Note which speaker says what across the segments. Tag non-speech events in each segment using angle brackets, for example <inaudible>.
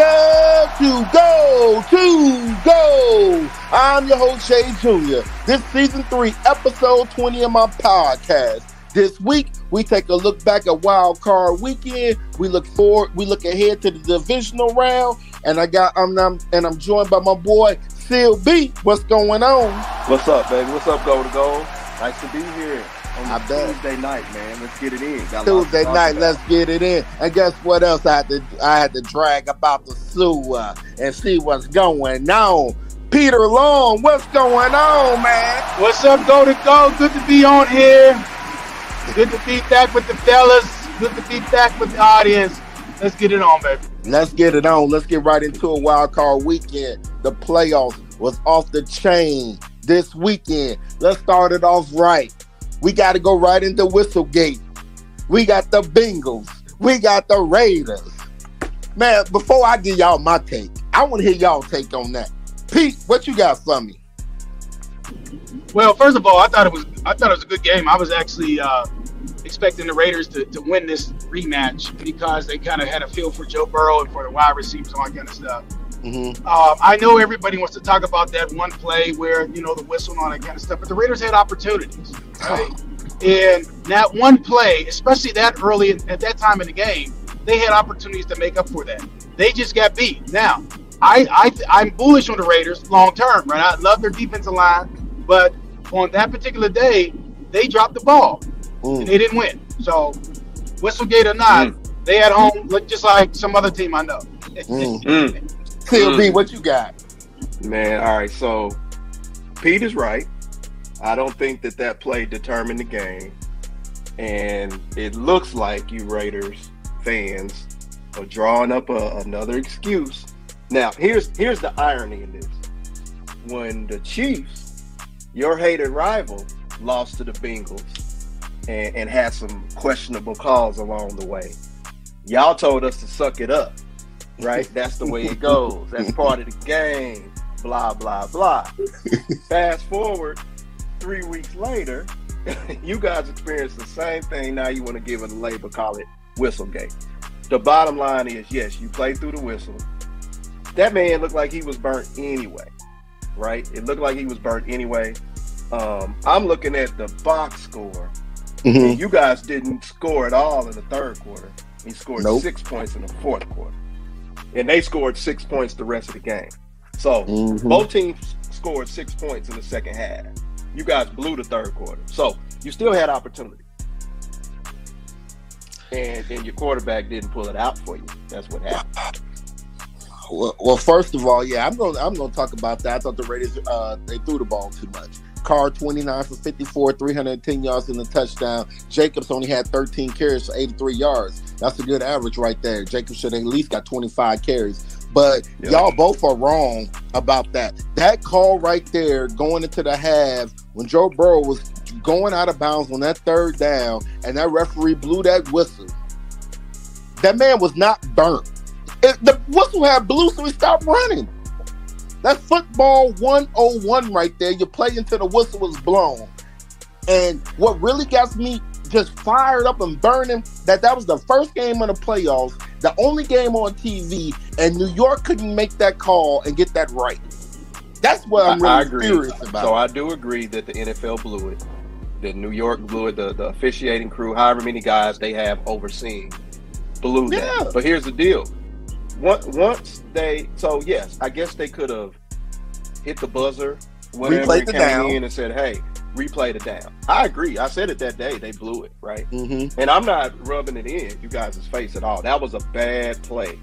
Speaker 1: Welcome to Go to Go. I'm your host Jay Jr. This season three, episode 20 of my podcast. This week, we take a look back at Wild Card Weekend. We look forward, we look ahead to the divisional round, and I got I'm, I'm and I'm joined by my boy Seal B. What's going on?
Speaker 2: What's up, baby? What's up, Go to Go? Nice to be here
Speaker 1: I bet.
Speaker 2: Tuesday night, man. Let's get it in. Got
Speaker 1: Tuesday night,
Speaker 2: about.
Speaker 1: let's get it in. And guess what else I had to I had to drag about the sewer and see what's going on. Peter Long, what's going on, man?
Speaker 3: What's up, go to go? Good to be on here. Good to be back with the fellas. Good to be back with the audience. Let's get it on, baby.
Speaker 1: Let's get it on. Let's get right into a wild card weekend. The playoffs was off the chain this weekend. Let's start it off right. We got to go right into Whistlegate. We got the Bengals. We got the Raiders. Man, before I give y'all my take, I want to hear y'all take on that. Pete, what you got for me?
Speaker 3: Well, first of all, I thought it was I thought it was a good game. I was actually uh, expecting the Raiders to, to win this rematch because they kind of had a feel for Joe Burrow and for the wide receivers and all that kind of stuff.
Speaker 1: Mm-hmm.
Speaker 3: Um, I know everybody wants to talk about that one play where you know the whistle and all that kind of stuff, but the Raiders had opportunities, right? And that one play, especially that early at that time in the game, they had opportunities to make up for that. They just got beat. Now, I, I I'm bullish on the Raiders long term, right? I love their defensive line, but on that particular day, they dropped the ball and
Speaker 1: Mm.
Speaker 3: they didn't win. So, Whistlegate or not, they at home look just like some other team I know.
Speaker 1: Mm. <laughs>
Speaker 2: Mm.
Speaker 1: What you got?
Speaker 2: Man, all right. So, Pete is right. I don't think that that play determined the game. And it looks like you Raiders fans are drawing up a, another excuse. Now, here's here's the irony in this. When the Chiefs, your hated rival, lost to the Bengals and, and had some questionable calls along the way, y'all told us to suck it up. Right? That's the way it goes. That's <laughs> part of the game. Blah, blah, blah. Fast forward three weeks later, <laughs> you guys experienced the same thing. Now you want to give it a label, call it Whistlegate. The bottom line is yes, you played through the whistle. That man looked like he was burnt anyway, right? It looked like he was burnt anyway. Um, I'm looking at the box score.
Speaker 1: Mhm.
Speaker 2: And you guys didn't score at all in the third quarter. He scored
Speaker 1: Nope.
Speaker 2: six points in the fourth quarter. And they scored six points the rest of the game. So
Speaker 1: Mhm.
Speaker 2: both teams scored six points in the second half. You guys blew the third quarter. So you still had opportunity. And, and your quarterback didn't pull it out for you. That's what happened.
Speaker 1: Well, well, first of all, yeah, I'm going. to I'm going to talk about that. I thought the Raiders uh, they threw the ball too much. Carr 29 for 54, 310 yards in the touchdown. Jacobs only had 13 carries for 83 yards. That's a good average right there. Jacob should have at least got 25 carries. But
Speaker 2: Yeah.
Speaker 1: y'all both are wrong about that. That call right there going into the half when Joe Burrow was going out of bounds on that third down and that referee blew that whistle. That man was not burnt. It, the whistle had blew, so he stopped running. That's football 101 right there. You play until the whistle was blown. And what really got me just fired up and burning that that was the first game in the playoffs, the only game on TV, and New York couldn't make that call and get that right. That's what I'm
Speaker 2: I- I
Speaker 1: really
Speaker 2: agree.
Speaker 1: furious about.
Speaker 2: So I do agree that the NFL blew it. That New York blew it. The, the officiating crew, however many guys they have overseeing, blew
Speaker 1: Yeah.
Speaker 2: that. But here's the deal. Once, once they, so yes, I guess they could have hit the buzzer, whatever, and
Speaker 1: the
Speaker 2: came
Speaker 1: down.
Speaker 2: in and said, "Hey, replay the down." I agree. I said it that day. They blew it, right?
Speaker 1: hmm
Speaker 2: And I'm not rubbing it in you guys' face at all. That was a bad play,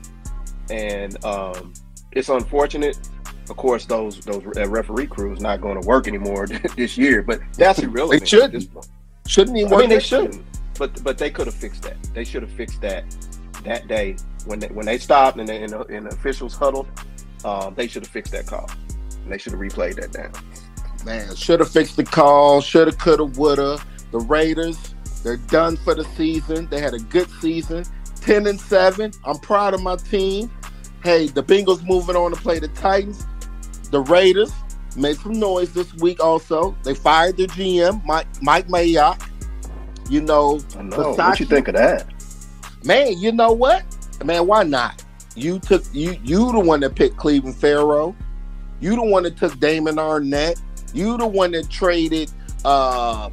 Speaker 2: and um, it's unfortunate. Of course, those those uh, referee crews not going to work anymore <laughs> this year, but that's irrelevant. at
Speaker 1: shouldn't. Shouldn't even
Speaker 2: I mean, they shouldn't, but but they could have fixed that. They should have fixed that that day when they when they stopped and, they, and, the, and the officials huddled. Um, they should have fixed that call, and they should have replayed that down.
Speaker 1: Man, should have fixed the call. Should have, could have, would have. The Raiders, they're done for the season. They had a good season, ten and seven. I'm proud of my team. Hey, the Bengals moving on to play the Titans. The Raiders made some noise this week. Also, they fired their GM, Mike Mike Mayock. You know,
Speaker 2: I know. What
Speaker 1: Versace-
Speaker 2: you think of that?
Speaker 1: man, you know what? Man, why not? You took you you the one that picked Clelin Ferrell. You the one that took Damon Arnette. You the one that traded uh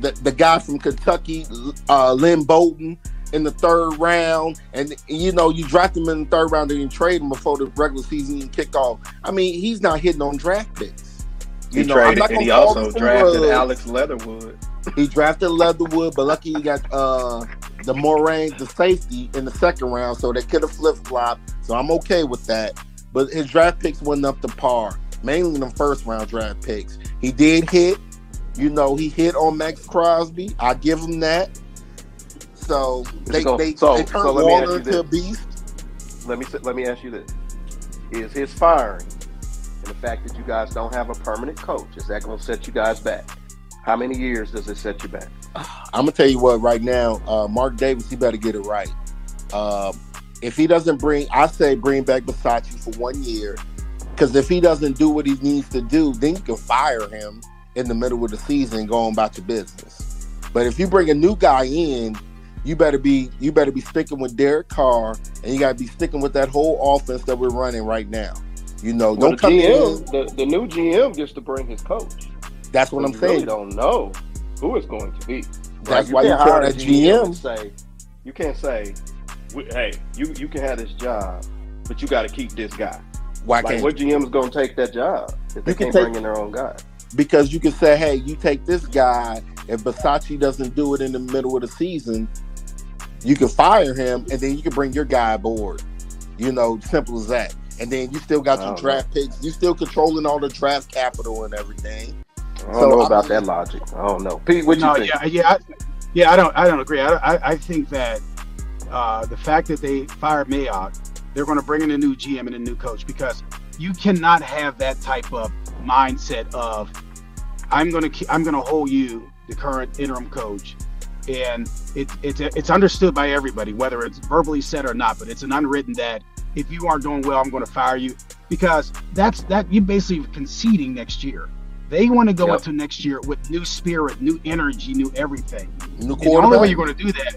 Speaker 1: the the guy from Kentucky, uh Lynn Bowden in the third round, and you know you draft him in the third round and you trade him before the regular season even kick off. I mean, he's not hitting on draft picks.
Speaker 2: You he know, traded, and he also drafted Alex Leatherwood.
Speaker 1: He drafted Leatherwood, but lucky he got uh the Moraine, the safety in the second round, so they could have flip flopped. So I'm okay with that. But his draft picks went up to par, mainly the first round draft picks. He did hit, you know, he hit on Maxx Crosby. I give him that. So they so, they, so, they turned so Waller into a beast.
Speaker 2: Let me let me ask you this: Is his firing and the fact that you guys don't have a permanent coach is that going to set you guys back? How many years does it set you back? <sighs>
Speaker 1: I'm gonna tell you what. Right now, uh, Mark Davis, he better get it right. Uh, if he doesn't bring, I say bring back Bisaccia for one year, because if he doesn't do what he needs to do, then you can fire him in the middle of the season and go on about your business. But if you bring a new guy in, you better be you better be sticking with Derek Carr, and you got to be sticking with that whole offense that we're running right now. You know, well, don't come
Speaker 2: GM, in. The, the new GM gets to bring his coach.
Speaker 1: That's what I'm saying.
Speaker 2: Really don't know who it's going to be.
Speaker 1: That's right? why you hire a GM.
Speaker 2: GM say you can't say, "Hey, you you can have this job, but you got to keep this guy." Why like, can't what GM is going to take that job if they can't take, bring in their own guy?
Speaker 1: Because you can say, "Hey, you take this guy. If Bisaccia doesn't do it in the middle of the season, you can fire him, and then you can bring your guy aboard." You know, simple as that. And then you still got your draft know. picks. You still controlling all the draft capital and everything.
Speaker 2: I don't so, know about I, that logic. I don't know. Pete, what no, you
Speaker 3: think? Yeah, yeah, I, yeah. I don't. I don't agree. I, I, I think that uh, the fact that they fired Mayock, they're going to bring in a new GM and a new coach because you cannot have that type of mindset of I'm going to I'm going to hold you, the current interim coach, and it, it's it's understood by everybody, whether it's verbally said or not. But it's an unwritten that if you aren't doing well, I'm going to fire you because that's that you basically conceding next year. They want to go yep. into next year with new spirit, new energy, new everything. New the only way you're going to do that.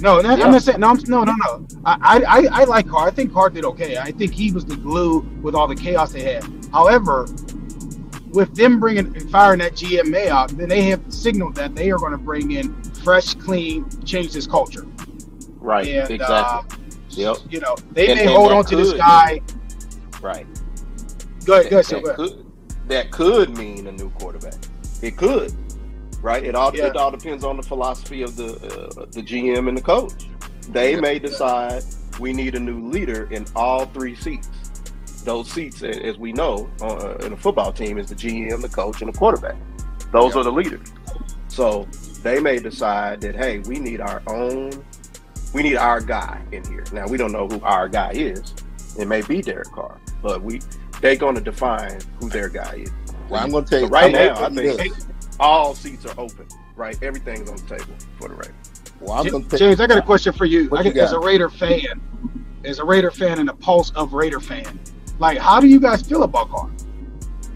Speaker 3: No, that, I'm not saying no, I'm, no, no, no. I, I, I like Carr. I think Carr did okay. I think he was the glue with all the chaos they had. However, with them bringing firing that GM Mayock, then they have signaled that they are going to bring in fresh, clean, change this culture.
Speaker 2: Right. And, exactly. Uh, yep.
Speaker 3: You know, they and, may hold on to this guy.
Speaker 2: Right.
Speaker 3: Go ahead. Go ahead. Go ahead
Speaker 2: that could mean a new quarterback. It could, right? It all yeah. it all depends on the philosophy of the uh, the GM and the coach. They yeah. may decide we need a new leader in all three seats. Those seats, as we know, uh, in a football team, is the GM, the coach, and the quarterback. Those yeah. are the leaders. So they may decide that hey, we need our own, we need our guy in here. Now we don't know who our guy is. It may be Derek Carr, but we they're going to define who their guy is.
Speaker 1: Well, I'm going to tell you
Speaker 2: so right now. I think this. All seats are open. Right, everything's on the table for the Raiders.
Speaker 3: Well, I'm James, James, I got a question for you. I, you as a Raider fan, as a Raider fan and a pulse of Raider fan, like, how do you guys feel about Carr?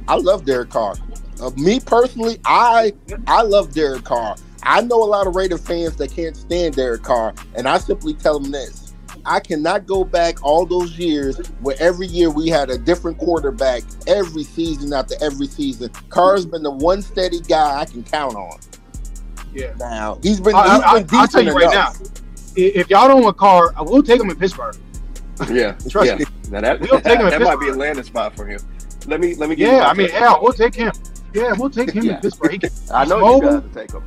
Speaker 1: I love Derek Carr. Uh, me personally, I I love Derek Carr. I know a lot of Raider fans that can't stand Derek Carr, and I simply tell them this: I cannot go back all those years where every year we had a different quarterback every season after every season. Carr's been the one steady guy I can count on.
Speaker 3: Yeah.
Speaker 1: Now he's been. I,
Speaker 3: he's been I, will tell you right enough. now. If y'all don't want Carr, uh, we'll take him in Pittsburgh.
Speaker 2: Yeah, <laughs> trust yeah. me. Now that, we'll take him <laughs> that might be a landing spot for him. Let me let me.
Speaker 3: yeah, I mean, hell, we'll take him. Yeah, we'll take him <laughs> yeah. in Pittsburgh. Can,
Speaker 2: I know mobile. you guys to take him.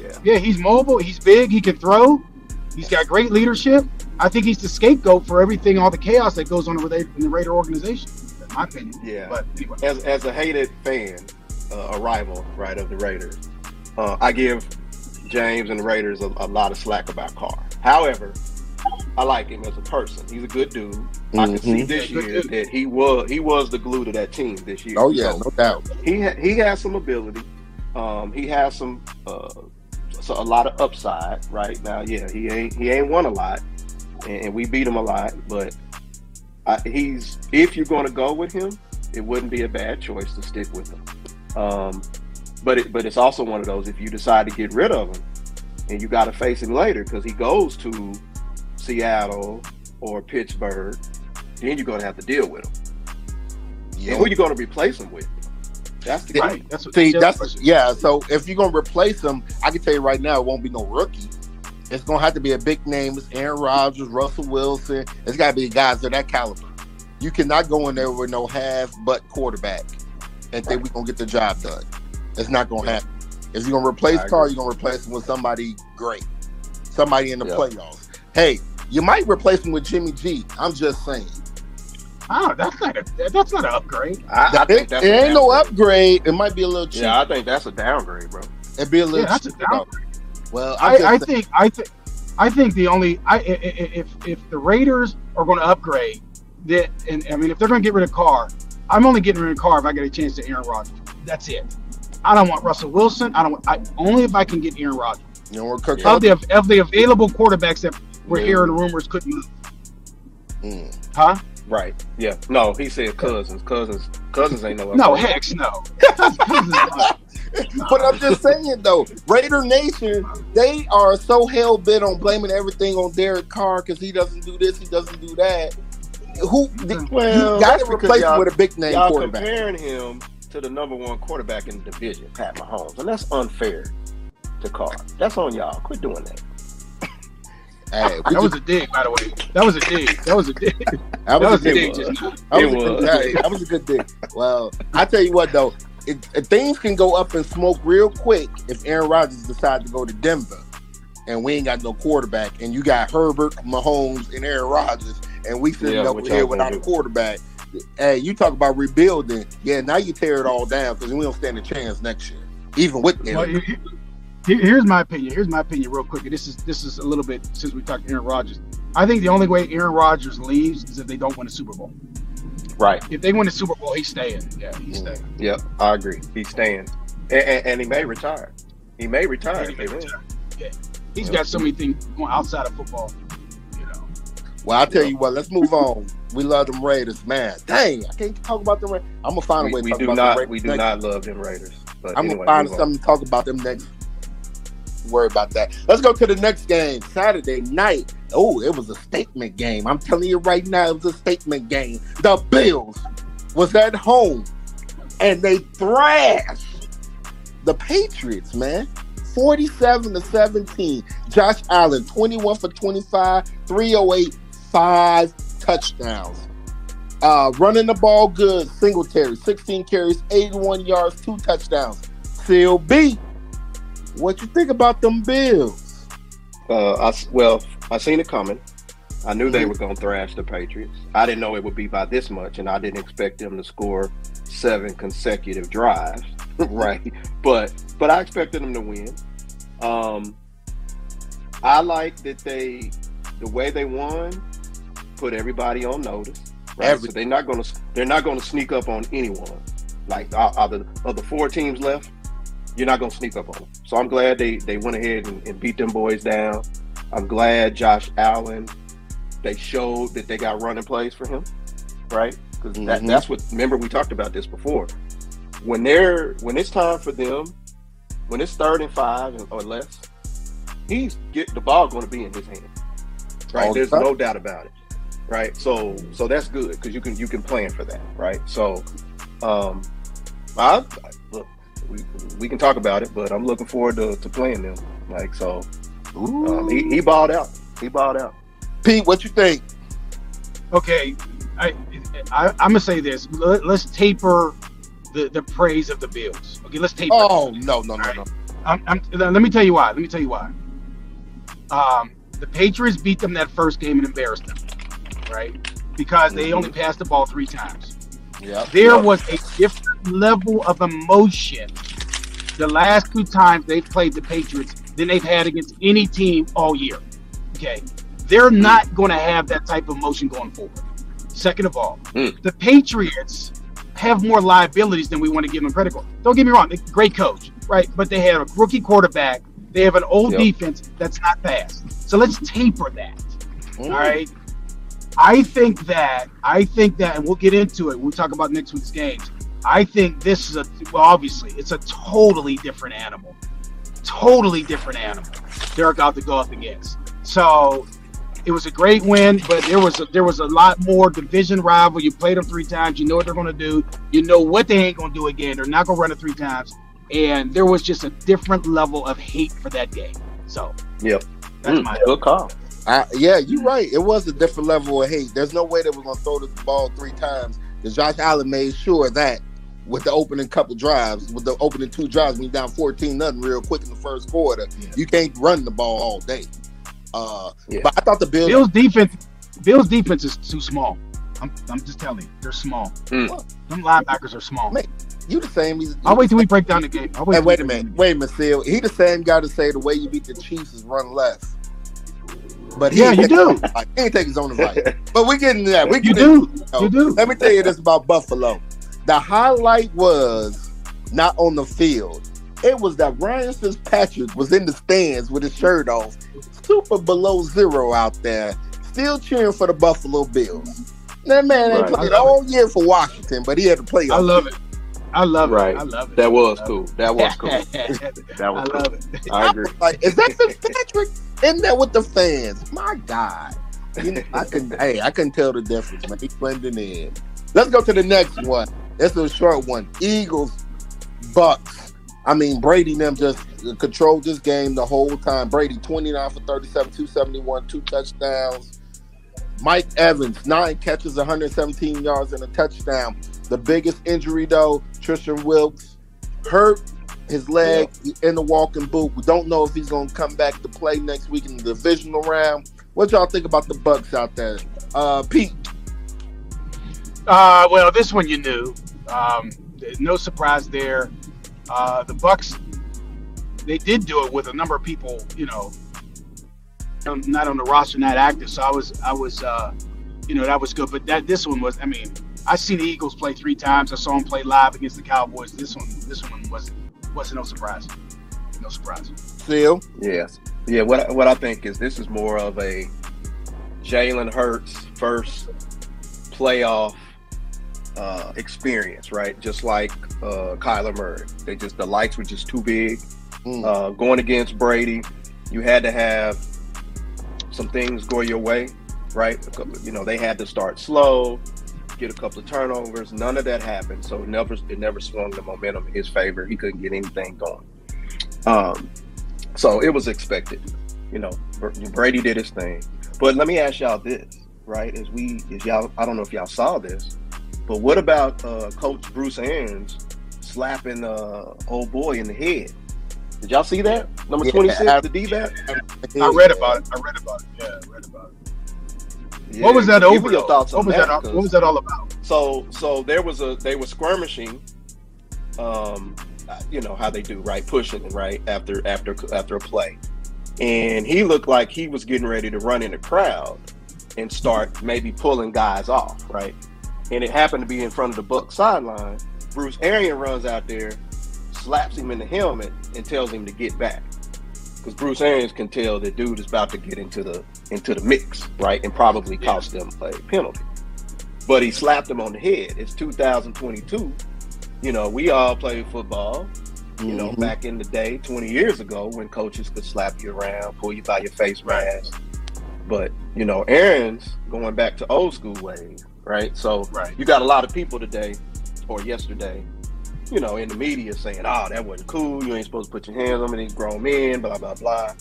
Speaker 3: Yeah. Yeah, he's mobile. He's big. He can throw. He's got great leadership. I think he's the scapegoat for everything, all the chaos that goes on in the Raider organization. In my opinion.
Speaker 2: Yeah. But anyway. As, as a hated fan, uh, a rival, right, of the Raiders, uh, I give James and the Raiders a, a, lot of slack about Carr. However, I like him as a person. He's a good dude. Mm-hmm. I can see this yeah, year that he was he was the glue to that team this year.
Speaker 1: Oh yeah, so no doubt.
Speaker 2: He ha- he has some ability. Um, he has some uh, so a lot of upside right now. Yeah, he ain't he ain't won a lot, and, we beat him a lot. But I, he's if you're going to go with him, it wouldn't be a bad choice to stick with him. Um, but it, but it's also one of those if you decide to get rid of him, and you got to face him later because he goes to Seattle or Pittsburgh, then you're going to have to deal with him.
Speaker 1: Yeah.
Speaker 2: And who you going to replace him with? That's the.
Speaker 3: Right. That's what
Speaker 1: See,
Speaker 3: the
Speaker 1: that's yeah. So if you're gonna replace him, I can tell you right now, it won't be no rookie. It's gonna have to be a big name. It's Aaron Rodgers, Russell Wilson. It's got to be guys of that caliber. You cannot go in there with no half butt quarterback and think we're gonna get the job done. It's not gonna happen. If you're gonna replace Carr, you're gonna replace him with somebody great, somebody in the
Speaker 2: Yeah.
Speaker 1: playoffs. Hey, you might replace him with Jimmy G. I'm just saying.
Speaker 3: Oh, that's not a that's not an upgrade.
Speaker 2: I, I think
Speaker 1: it,
Speaker 2: that's
Speaker 1: it
Speaker 2: a
Speaker 1: ain't no
Speaker 2: downgrade.
Speaker 1: upgrade. It might be a little cheap.
Speaker 2: Yeah, I think that's a downgrade, bro.
Speaker 1: It'd be a little
Speaker 3: Yeah, that's a
Speaker 1: cheap. though.
Speaker 3: downgrade.
Speaker 1: Well, I'm
Speaker 3: I, I think I think I think the only I i- i- if if the Raiders are going to upgrade that and I mean if they're going to get rid of Carr, I'm only getting rid of Carr if I get a chance to Aaron Rodgers. That's it. I don't want Russell Wilson. I don't. Want, I only if I can get Aaron Rodgers.
Speaker 1: You know where Kirk
Speaker 3: Of the of the available quarterbacks that we're
Speaker 2: Yeah.
Speaker 3: hearing rumors could move,
Speaker 1: Mm.
Speaker 3: huh?
Speaker 2: Right. Yeah. No, he said cousins. Cousins. Cousins ain't no.
Speaker 3: No,
Speaker 2: upgrade.
Speaker 3: heck no. Cousins is not.
Speaker 1: But I'm just saying though, Raider Nation, they are so hell bent on blaming everything on Derek Carr because he doesn't do this, he doesn't do that. Who hmm.
Speaker 2: Well,
Speaker 1: you got
Speaker 2: that's
Speaker 1: to replace him with a big name
Speaker 2: Y'all
Speaker 1: quarterback?
Speaker 2: comparing him to the number one quarterback in the division, Pat Mahomes, and that's unfair to Carr. That's on y'all. Quit doing that.
Speaker 1: Hey, we
Speaker 3: That was a dig, by the way. That was a dig. That was a dig. <laughs>
Speaker 1: that
Speaker 3: That
Speaker 1: was
Speaker 3: was
Speaker 1: a
Speaker 3: a dig
Speaker 1: one.
Speaker 3: just now.
Speaker 1: That
Speaker 2: It
Speaker 1: was a good-
Speaker 2: was.
Speaker 1: that was a good thing. Well, I tell you what though, it, it- things can go up in smoke real quick if Aaron Rodgers decides to go to Denver, and we ain't got no quarterback, and you got Herbert, Mahomes, and Aaron Rodgers, and we sitting
Speaker 2: Yeah,
Speaker 1: over
Speaker 2: what
Speaker 1: here without
Speaker 2: gonna
Speaker 1: a quarterback. Hey, you talk about rebuilding. Yeah, now you tear it all down because we don't stand a chance next year, even with
Speaker 3: Well,
Speaker 1: Aaron.
Speaker 3: here- here- here's my opinion. Here's my opinion, real quick. And this is this is a little bit since we talked Aaron Rodgers. I think the only way Aaron Rodgers leaves is if they don't win a Super Bowl.
Speaker 2: Right.
Speaker 3: If they win the Super Bowl, he's staying. Yeah, he's mm. staying.
Speaker 2: Yep. I agree. He's staying, and, and, and he may retire. He may retire.
Speaker 3: And
Speaker 2: if
Speaker 3: he
Speaker 2: they
Speaker 3: may retire. Yeah, he's
Speaker 2: Yep.
Speaker 3: got so many things going outside of football. You know,
Speaker 1: Well, I'll tell you what. Let's move on. We love them Raiders, man. Dang, I can't talk about them. Ra- I'm gonna find a way
Speaker 2: We,
Speaker 1: to
Speaker 2: we do
Speaker 1: about them
Speaker 2: not.
Speaker 1: Raiders
Speaker 2: We do
Speaker 1: next
Speaker 2: not love them Raiders. But
Speaker 1: I'm
Speaker 2: anyway,
Speaker 1: gonna find
Speaker 2: move on.
Speaker 1: something to talk about them next. Worry about that. Let's go to the next game. Saturday night. Oh, it was a statement game. I'm telling you right now, it was a statement game. The Bills was at home and they thrashed the Patriots, man. 47 to 17. Josh Allen, 21 for 25, 308, five touchdowns. Uh, running the ball good. Singletary, 16 carries, 81 yards, two touchdowns. Seal B. What you think about them Bills?
Speaker 2: Uh, I well, I seen it coming. I knew they
Speaker 1: Mhm.
Speaker 2: were going to thrash the Patriots. I didn't know it would be by this much, and I didn't expect them to score seven consecutive drives, <laughs> right? But but I expected them to win. Um, I like that they the way they won put everybody on notice. Right?
Speaker 1: Every-
Speaker 2: So they're not going to they're not going to sneak up on anyone. Like uh, of the of the four teams left, you're not going to sneak up on them. So I'm glad they they went ahead and, and beat them boys down. I'm glad Josh Allen. They showed that they got running plays for him, right? Because that,
Speaker 1: Mhm.
Speaker 2: that's what. Remember, we talked about this before. When they're when it's time for them, when it's third and five or less, he's get the ball going to be in his hand, right?
Speaker 1: All
Speaker 2: There's no doubt about it, right? So so that's good because you can you can plan for that, right? So, um, I, we we can talk about it, but I'm looking forward to, to playing them. Like so, um, he he balled out. He balled out.
Speaker 1: Pete, what you think?
Speaker 3: okay. I, I I'm gonna say this. Let, us taper the the praise of the Bills. Okay, let's taper.
Speaker 1: Oh no, no, no, no.
Speaker 3: I'm, I'm, let me tell you why. Let me tell you why. Um, the Patriots beat them that first game and embarrassed them, right? Because they only passed the ball three times.
Speaker 1: Yeah.
Speaker 3: There
Speaker 2: Yep.
Speaker 3: was a different level of emotion the last two times they played the Patriots than they've had against any team all year. Okay. They're not going to have that type of emotion going forward. Second of all,
Speaker 2: Mm.
Speaker 3: the Patriots have more liabilities than we want to give them credit for. Don't get me wrong, they're a great coach, right? But they have a rookie quarterback. They have an old
Speaker 2: Yep.
Speaker 3: defense that's not fast. So let's taper that.
Speaker 1: Mm.
Speaker 3: All right. I think that I think that, and we'll get into it. when we talk about next week's games. I think this is a well, obviously, it's a totally different animal, totally different animal. They're about to go up against. So, It was a great win, but there was a, there was a lot more division rival. You played them three times. You know what they're going to do. You know what they ain't going to do again. They're not going to run it three times. And there was just a different level of hate for that game. So,
Speaker 2: Yep.
Speaker 3: that's
Speaker 2: Mm,
Speaker 3: my
Speaker 2: good call.
Speaker 1: I, yeah, you're right. It was a different level of hate. There's no way they were going to throw the ball three times. Because Josh Allen made sure that with the opening couple drives, with the opening two drives, when down 14 nothing real quick in the first quarter,
Speaker 3: Yeah.
Speaker 1: you can't run the ball all day. Uh,
Speaker 2: Yeah.
Speaker 1: But I thought the Bills.
Speaker 3: Bills defense. Bills defense is too small. I'm, I'm just telling you, they're small.
Speaker 2: Mm.
Speaker 3: Them linebackers are small.
Speaker 1: Man, you the same. he's-
Speaker 3: I'll wait till we break down the game. I'll wait
Speaker 1: Hey, wait a minute. Wait a minute, Seal. He the same guy to say the way you beat the Chiefs is run left. But he
Speaker 3: Yeah, you do.
Speaker 1: his own advice. He ain't take his own advice. But we getting to that. We
Speaker 3: game.
Speaker 1: getting
Speaker 3: You do. You do.
Speaker 1: Let me tell you this about Buffalo. The highlight was not on the field. It was that Ryan Fitzpatrick was in the stands with his shirt off, super below zero out there, still cheering for the Buffalo Bills. That man ain't
Speaker 2: Right.
Speaker 1: played all year for Washington, but he had to play.
Speaker 3: I love it. I love
Speaker 2: Right.
Speaker 3: it. <laughs> I love it.
Speaker 2: That was
Speaker 3: I
Speaker 2: cool. That was cool. That
Speaker 3: it. I
Speaker 2: was cool.
Speaker 3: love it.
Speaker 2: I agree.
Speaker 1: Like, is that Fitzpatrick in there with the fans? My God. You know, I can hey, I couldn't tell the difference, man. He's blending in. Let's go to the next one. This is a short one. Eagles, Bucks. I mean, Brady them just controlled this game the whole time. Brady 29 for 37, 271, two touchdowns. Mike Evans, nine catches, 117 yards, and a touchdown. The biggest injury, though, Tristan Wirfs hurt his leg in the walking boot. We don't know if he's going to come back to play next week in the divisional round. What y'all think about the Bucks out there? Uh, Pete,
Speaker 3: Uh, well, this one you knew. Um, no surprise there. Uh, the Bucks, they did do it with a number of people, you know, not on the roster, not active. So I was, I was, uh, you know, that was good. But that this one was, I mean, I seen the Eagles play three times. I saw them play live against the Cowboys. This one, this one wasn't, wasn't no surprise. No surprise.
Speaker 1: Seal.
Speaker 2: Yes. Yeah, what what I think is this is more of a Jalen Hurts first playoff uh, experience, right? Just like uh, Kyler Murray. They just the lights were just too big.
Speaker 1: Mm.
Speaker 2: Uh, going against Brady, you had to have some things go your way, right? You know, they had to start slow, get a couple of turnovers. None of that happened, so it never it never swung the momentum in his favor. He couldn't get anything going. Um, so it was expected. You know, Brady did his thing. But let me ask y'all this, right? As we, as y'all, I don't know if y'all saw this, but what about uh, Coach Bruce Arians slapping uh, old boy in the head? Did y'all see that? Number
Speaker 1: Yeah,
Speaker 2: twenty six,
Speaker 1: I-
Speaker 2: the D back.
Speaker 3: I read about it. I read about it. Yeah, I read about it. What was that
Speaker 2: Give
Speaker 3: over?
Speaker 2: your thoughts
Speaker 3: What
Speaker 2: on
Speaker 3: was
Speaker 2: that.
Speaker 3: that? What was that all about?
Speaker 2: so so there was a they were skirmishing um you know how they do right pushing right after after after a play and he looked like he was getting ready to run in the crowd and start maybe pulling guys off right and it happened to be in front of the buck sideline bruce arian runs out there slaps him in the helmet and tells him to get back because bruce arians can tell that dude is about to get into the into the mix right and probably cost them a penalty but he slapped him on the head. It's 2022. You know, we all played football, you know,
Speaker 1: Mhm.
Speaker 2: back in the day, 20 years ago, when coaches could slap you around, pull you by your face mask. But, you know, Arians going back to old school ways, right? So
Speaker 3: Right.
Speaker 2: you got a lot of people today or yesterday, you know, in the media saying, oh, that wasn't cool. You ain't supposed to put your hands on me. These grown men, blah, blah, blah.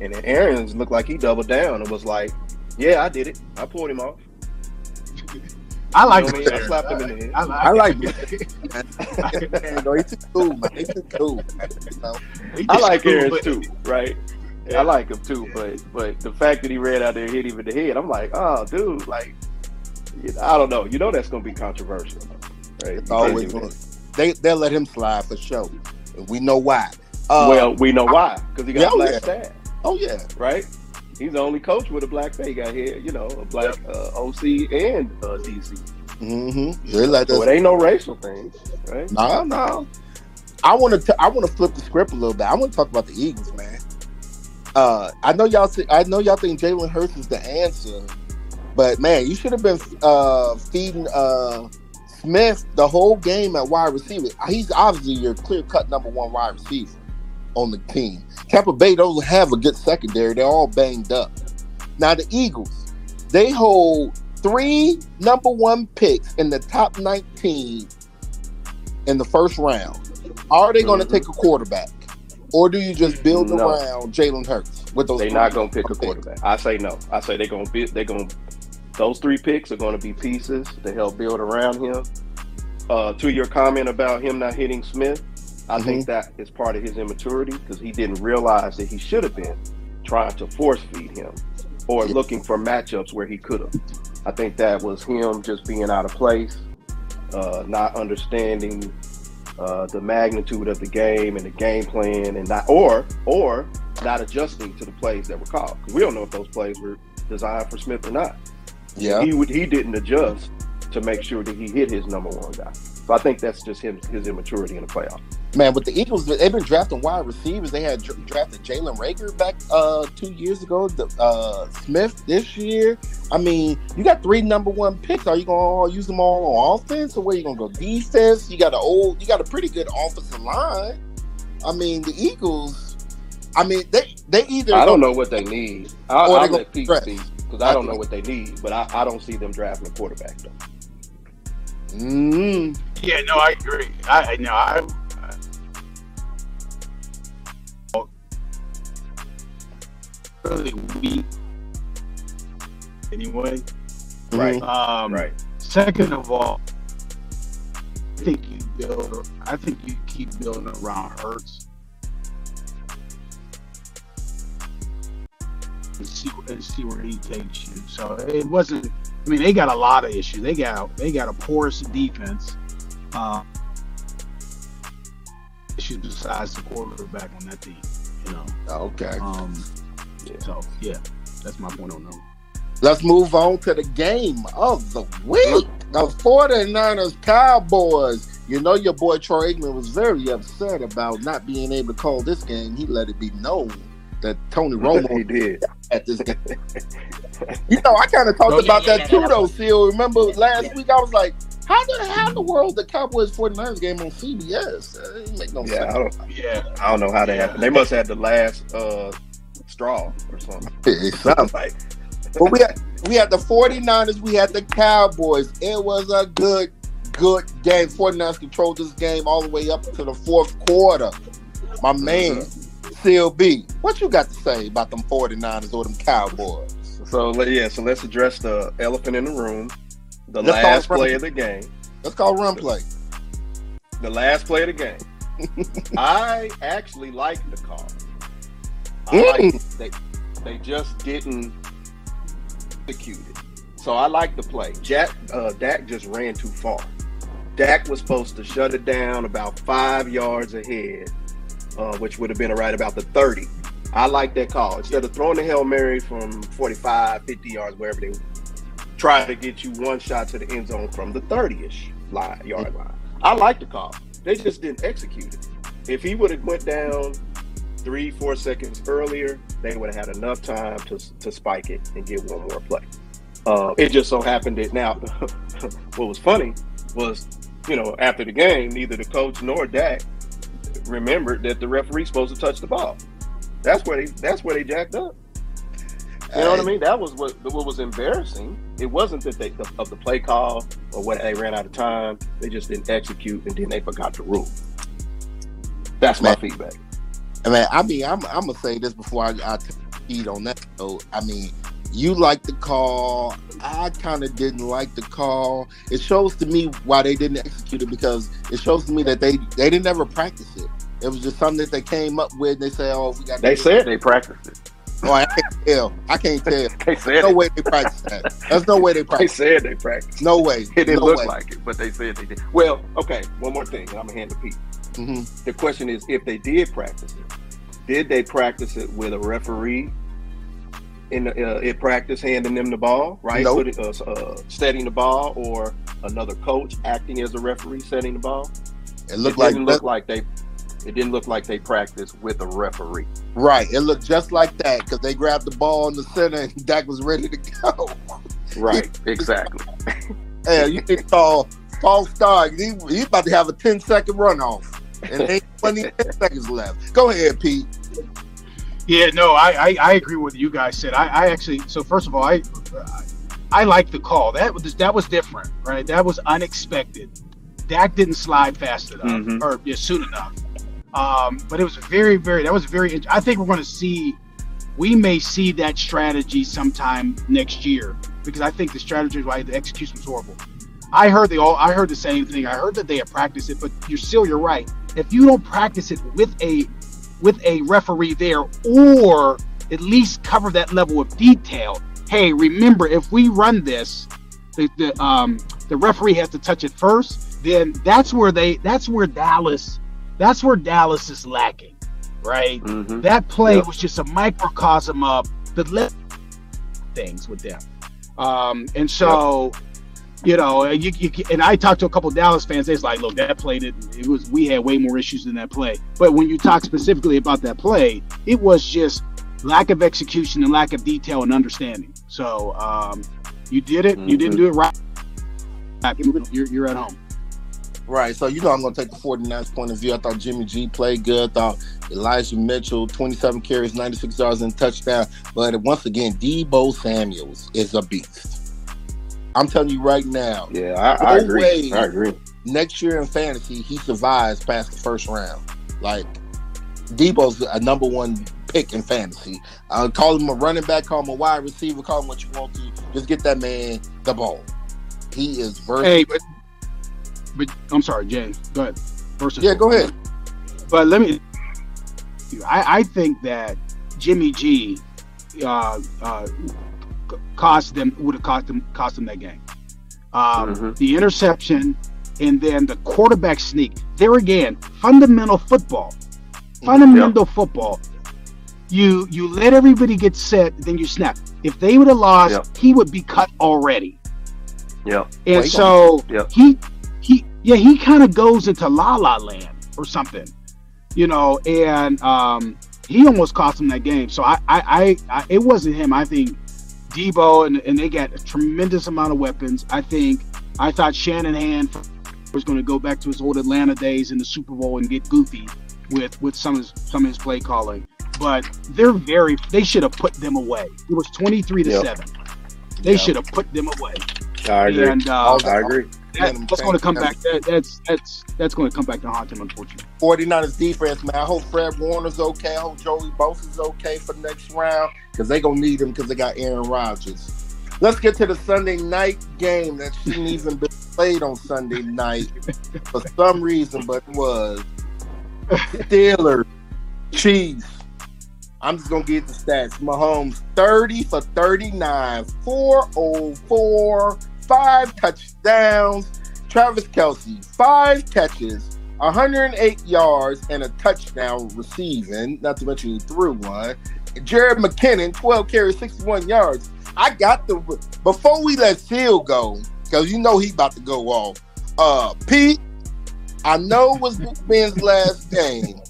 Speaker 2: And then Arians looked like he doubled down and was like, yeah, I did it. I pulled him off.
Speaker 3: I like
Speaker 2: You know what I mean? I slapped him in the head.
Speaker 3: I, like
Speaker 1: I like
Speaker 3: it.
Speaker 1: Man, no, he's too cool, man. He's too cool. You know?
Speaker 2: I like
Speaker 3: Cool, Arians
Speaker 2: too, right?
Speaker 3: Yeah.
Speaker 2: I like him too, but but the fact that he ran out there and hit him in the head, I'm like, oh, dude, like, you know, I don't know. You know that's gonna be controversial, right?
Speaker 1: It's
Speaker 2: You
Speaker 1: always going. They they'll let him slide for sure. And we know why. Uh,
Speaker 2: well, we know why because he got
Speaker 1: yeah,
Speaker 2: a black
Speaker 1: yeah. Oh yeah,
Speaker 2: right? He's the only coach with a black face. Got here, you know, a black uh, OC and uh, DC.
Speaker 1: mm-hmm. They let
Speaker 2: So it ain't no racial thing, right?
Speaker 1: No, no. I want to. I want to flip the script a little bit. I want to talk about the Eagles, man. Uh, I know y'all. I know y'all think Jalen Hurts is the answer, but man, you should have been uh, feeding uh, Smith the whole game at wide receiver. He's obviously your clear cut number one wide receiver on the team. Tampa Bay don't have a good secondary. They're all banged up. Now the Eagles, they hold three number one picks in the top 19 in the first round. Are they going to
Speaker 2: Mhm.
Speaker 1: take a quarterback, or do you just build
Speaker 2: No.
Speaker 1: around Jalen Hurts with those?
Speaker 2: They're not gonna pick a
Speaker 1: picks?
Speaker 2: quarterback. I say no. I say they're gonna be. They're gonna. Those three picks are gonna be pieces to help build around him. Uh, to your comment about him not hitting Smith, I think that is part of his immaturity because he didn't realize that he should have been trying to force feed him or
Speaker 1: Yeah.
Speaker 2: looking for matchups where he could have. I think that was him just being out of place, uh, not understanding uh, the magnitude of the game and the game plan, and not or or not adjusting to the plays that were called. we don't know if those plays were designed for Smith or not.
Speaker 1: Yeah,
Speaker 2: He would he didn't adjust to make sure that he hit his number one guy. So I think that's just him his immaturity in the playoff.
Speaker 1: man. With the Eagles, they've been drafting wide receivers. They had drafted Jalen Reagor back uh, two years ago. The, uh, Smith this year. I mean, you got three number one picks. Are you going to use them all on offense, or where you going to go defense? You got an old, you got a pretty good offensive line. I mean, the Eagles. I mean, they they either
Speaker 2: I don't know what they need. I,
Speaker 1: or
Speaker 2: I'll let Pete speak because I don't know what they need, but I, I don't see them drafting a quarterback though.
Speaker 1: Mm,
Speaker 3: Yeah, no, I agree. I know I. I really weak. Anyway,
Speaker 2: Right.
Speaker 3: um,
Speaker 2: Right.
Speaker 3: Second of all, I think you build. I think you keep building around Hurts. And see, and see where he takes you. So it wasn't. I mean, they got a lot of issues. They got they got a porous defense. Uh, issues besides the quarterback on that team. You know.
Speaker 1: okay.
Speaker 3: Um.
Speaker 2: Yeah.
Speaker 3: So yeah, that's my point on them.
Speaker 1: Let's move on to the game of the week. The 49ers Cowboys. You know, your boy Troy Aikman was very upset about not being able to call this game. He let it be known that Tony <laughs>
Speaker 2: he
Speaker 1: Romo
Speaker 2: did.
Speaker 1: at this game. you know, I kind of talked
Speaker 3: Oh, yeah,
Speaker 1: about
Speaker 3: yeah,
Speaker 1: that
Speaker 3: yeah,
Speaker 1: too, though, Seal. Remember last week, I was like, how the, how in the world the Cowboys 49ers game on CBS? Didn't make no
Speaker 2: Yeah, I don't.
Speaker 3: Yeah.
Speaker 2: I don't know how that happened. They must have had the last uh, straw or something. <laughs>
Speaker 1: It's something.
Speaker 2: Like,
Speaker 1: But we had we had the 49ers, we had the Cowboys. It was a good, good game. 49ers controlled this game all the way up to the fourth quarter. My man, CLB, what you got to say about them 49ers or them Cowboys?
Speaker 2: so yeah, so let's address the elephant in the room. The
Speaker 1: Let's
Speaker 2: last play of the game.
Speaker 1: That's called run play.
Speaker 2: The last play of the game. <laughs> I actually like the call. I
Speaker 1: Mm.
Speaker 2: liked they they just didn't execute it. So I like the play. Jack uh, Dak just ran too far. Dak was supposed to shut it down about five yards ahead, uh, which would have been right about the 30. I like that call. Instead of throwing the Hail Mary from 45, 50 yards, wherever they try to get you one shot to the end zone from the 30-ish line, yard line. I like the call. They just didn't execute it. If he would have went down three, four seconds earlier, they would have had enough time to, to spike it and get one more play. Uh, it just so happened that now, <laughs> what was funny was, you know, after the game, neither the coach nor Dak remembered that the referee's supposed to touch the ball. That's where they. That's where they jacked up. You know what I mean? That was what what was embarrassing. It wasn't that they the, of the play call or what they ran out of time. They just didn't execute and then they forgot the rule. That's my
Speaker 1: Man.
Speaker 2: feedback.
Speaker 1: I mean, I mean, I'm, I'm gonna say this before I, I heat on that. So, I mean, you like the call. I kind of didn't like the call. It shows to me why they didn't execute it because it shows to me that they they didn't ever practice it. It was just something that they came up with. They say, "Oh, we got."
Speaker 2: They said they practiced it.
Speaker 1: "Oh, I can't tell. I can't tell."
Speaker 2: They said
Speaker 1: No
Speaker 2: it.
Speaker 1: way they practiced that. There's no way they
Speaker 2: They said they practiced.
Speaker 1: No way.
Speaker 2: It didn't
Speaker 1: no
Speaker 2: look
Speaker 1: way.
Speaker 2: like it, but they said they did. Well, okay. One more thing, and I'm gonna hand to Pete.
Speaker 1: hmm
Speaker 2: The question is, if they did practice it, did they practice it with a referee in the, uh, in practice handing them the ball, right?
Speaker 1: Nope.
Speaker 2: Put it, uh, uh, setting the ball, or another coach acting as a referee setting the ball?
Speaker 1: It looked
Speaker 2: it
Speaker 1: like
Speaker 2: didn't look like they. It didn't look like they practiced with a referee.
Speaker 1: right. It looked just like that because they grabbed the ball in the center and <laughs> Dak was ready to go.
Speaker 2: Right. exactly. <laughs>
Speaker 1: yeah, you can call false start. He, he's about to have a 10 second runoff. And ain't <laughs> 20 seconds left. Go ahead, Pete.
Speaker 3: Yeah, no, I, I, I agree with what you guys said. I, I actually so first of all, I I like the call. That was that was different, right? That was unexpected. Dak didn't slide fast enough
Speaker 2: Mhm.
Speaker 3: or yeah, soon enough. Um, but it was very, very. That was very. I think we're going to see. We may see that strategy sometime next year because I think the strategy is why the execution was horrible. I heard the all. I heard the same thing. I heard that they had practiced it, but you're still you're right. If you don't practice it with a with a referee there, or at least cover that level of detail. Hey, remember if we run this, the, the um the referee has to touch it first. Then that's where they. That's where Dallas. That's where Dallas is lacking, right?
Speaker 2: Mhm.
Speaker 3: That play
Speaker 2: Yep.
Speaker 3: was just a microcosm of the left things with them. Um, and so, you know, you, you and I talked to a couple Dallas fans. They're like, look, that play didn't. It was we had way more issues than that play. But when you talk specifically about that play, it was just lack of execution and lack of detail and understanding. So um, you did it. You didn't do it right. You're, you're at home.
Speaker 1: Right. So, you know, I'm going to take the 49ers point of view. I thought Jimmy G played good. I thought Elijah Mitchell, 27 carries, 96 yards, and touchdown. But once again, Deebo Samuels is a beast. I'm telling you right now,
Speaker 2: Yeah, I, I
Speaker 1: No
Speaker 2: agree.
Speaker 1: way.
Speaker 2: I agree.
Speaker 1: next year in fantasy, he survives past the first round. Like, Deebo's a number one pick in fantasy. Uh, call him a running back, call him a wide receiver, call him what you want to. Just get that man the ball. He is versatile.
Speaker 3: Hey, but but I'm sorry, Jay. Go ahead. First,
Speaker 1: yeah, go ahead.
Speaker 3: But let me. I, I think that Jimmy G uh, uh, cost them would have cost them cost them that game. Um,
Speaker 2: Mhm.
Speaker 3: The interception and then the quarterback sneak. There again, fundamental football. Fundamental football. You you let everybody get set, then you snap. If they would have lost,
Speaker 2: Yep.
Speaker 3: he would be cut already.
Speaker 2: Yeah.
Speaker 3: And
Speaker 1: Well, he
Speaker 3: so
Speaker 2: Yep.
Speaker 3: he he yeah he kind of goes into la la land or something, you know, and um, he almost cost him that game. So I I, I, I it wasn't him. I think Deebo and and they got a tremendous amount of weapons. I think I thought Shannon Shanahan was going to go back to his old Atlanta days in the Super Bowl and get goofy with with some of his, some of his play calling. But they're very they should have put them away. It was twenty three to
Speaker 2: Yep.
Speaker 3: seven. They
Speaker 1: Yeah.
Speaker 3: should have put them away.
Speaker 2: I agree.
Speaker 3: And uh,
Speaker 2: I agree.
Speaker 3: That, that's going to come back. That, that's that's that's going to come back to haunt him, unfortunately.
Speaker 1: 49ers defense, man. I hope Fred Warner's okay. I hope Joey Bosa's okay for the next round because they're going to need him because they got Aaron Rodgers. Let's get to the Sunday night game that <laughs> shouldn't even be played on Sunday night for some reason, but it was. <laughs> Steelers, Chiefs. I'm just going to get the stats. Mahomes, 30 for 39, 404, five touchdowns. Travis Kelce, five catches, 108 yards, and a touchdown receiving. Not to mention he threw one. Jerick McKinnon, 12 carries, 61 yards. I got the before we let Seal go, because you know he about to go off. Uh Pete, I know it was Ben's last game.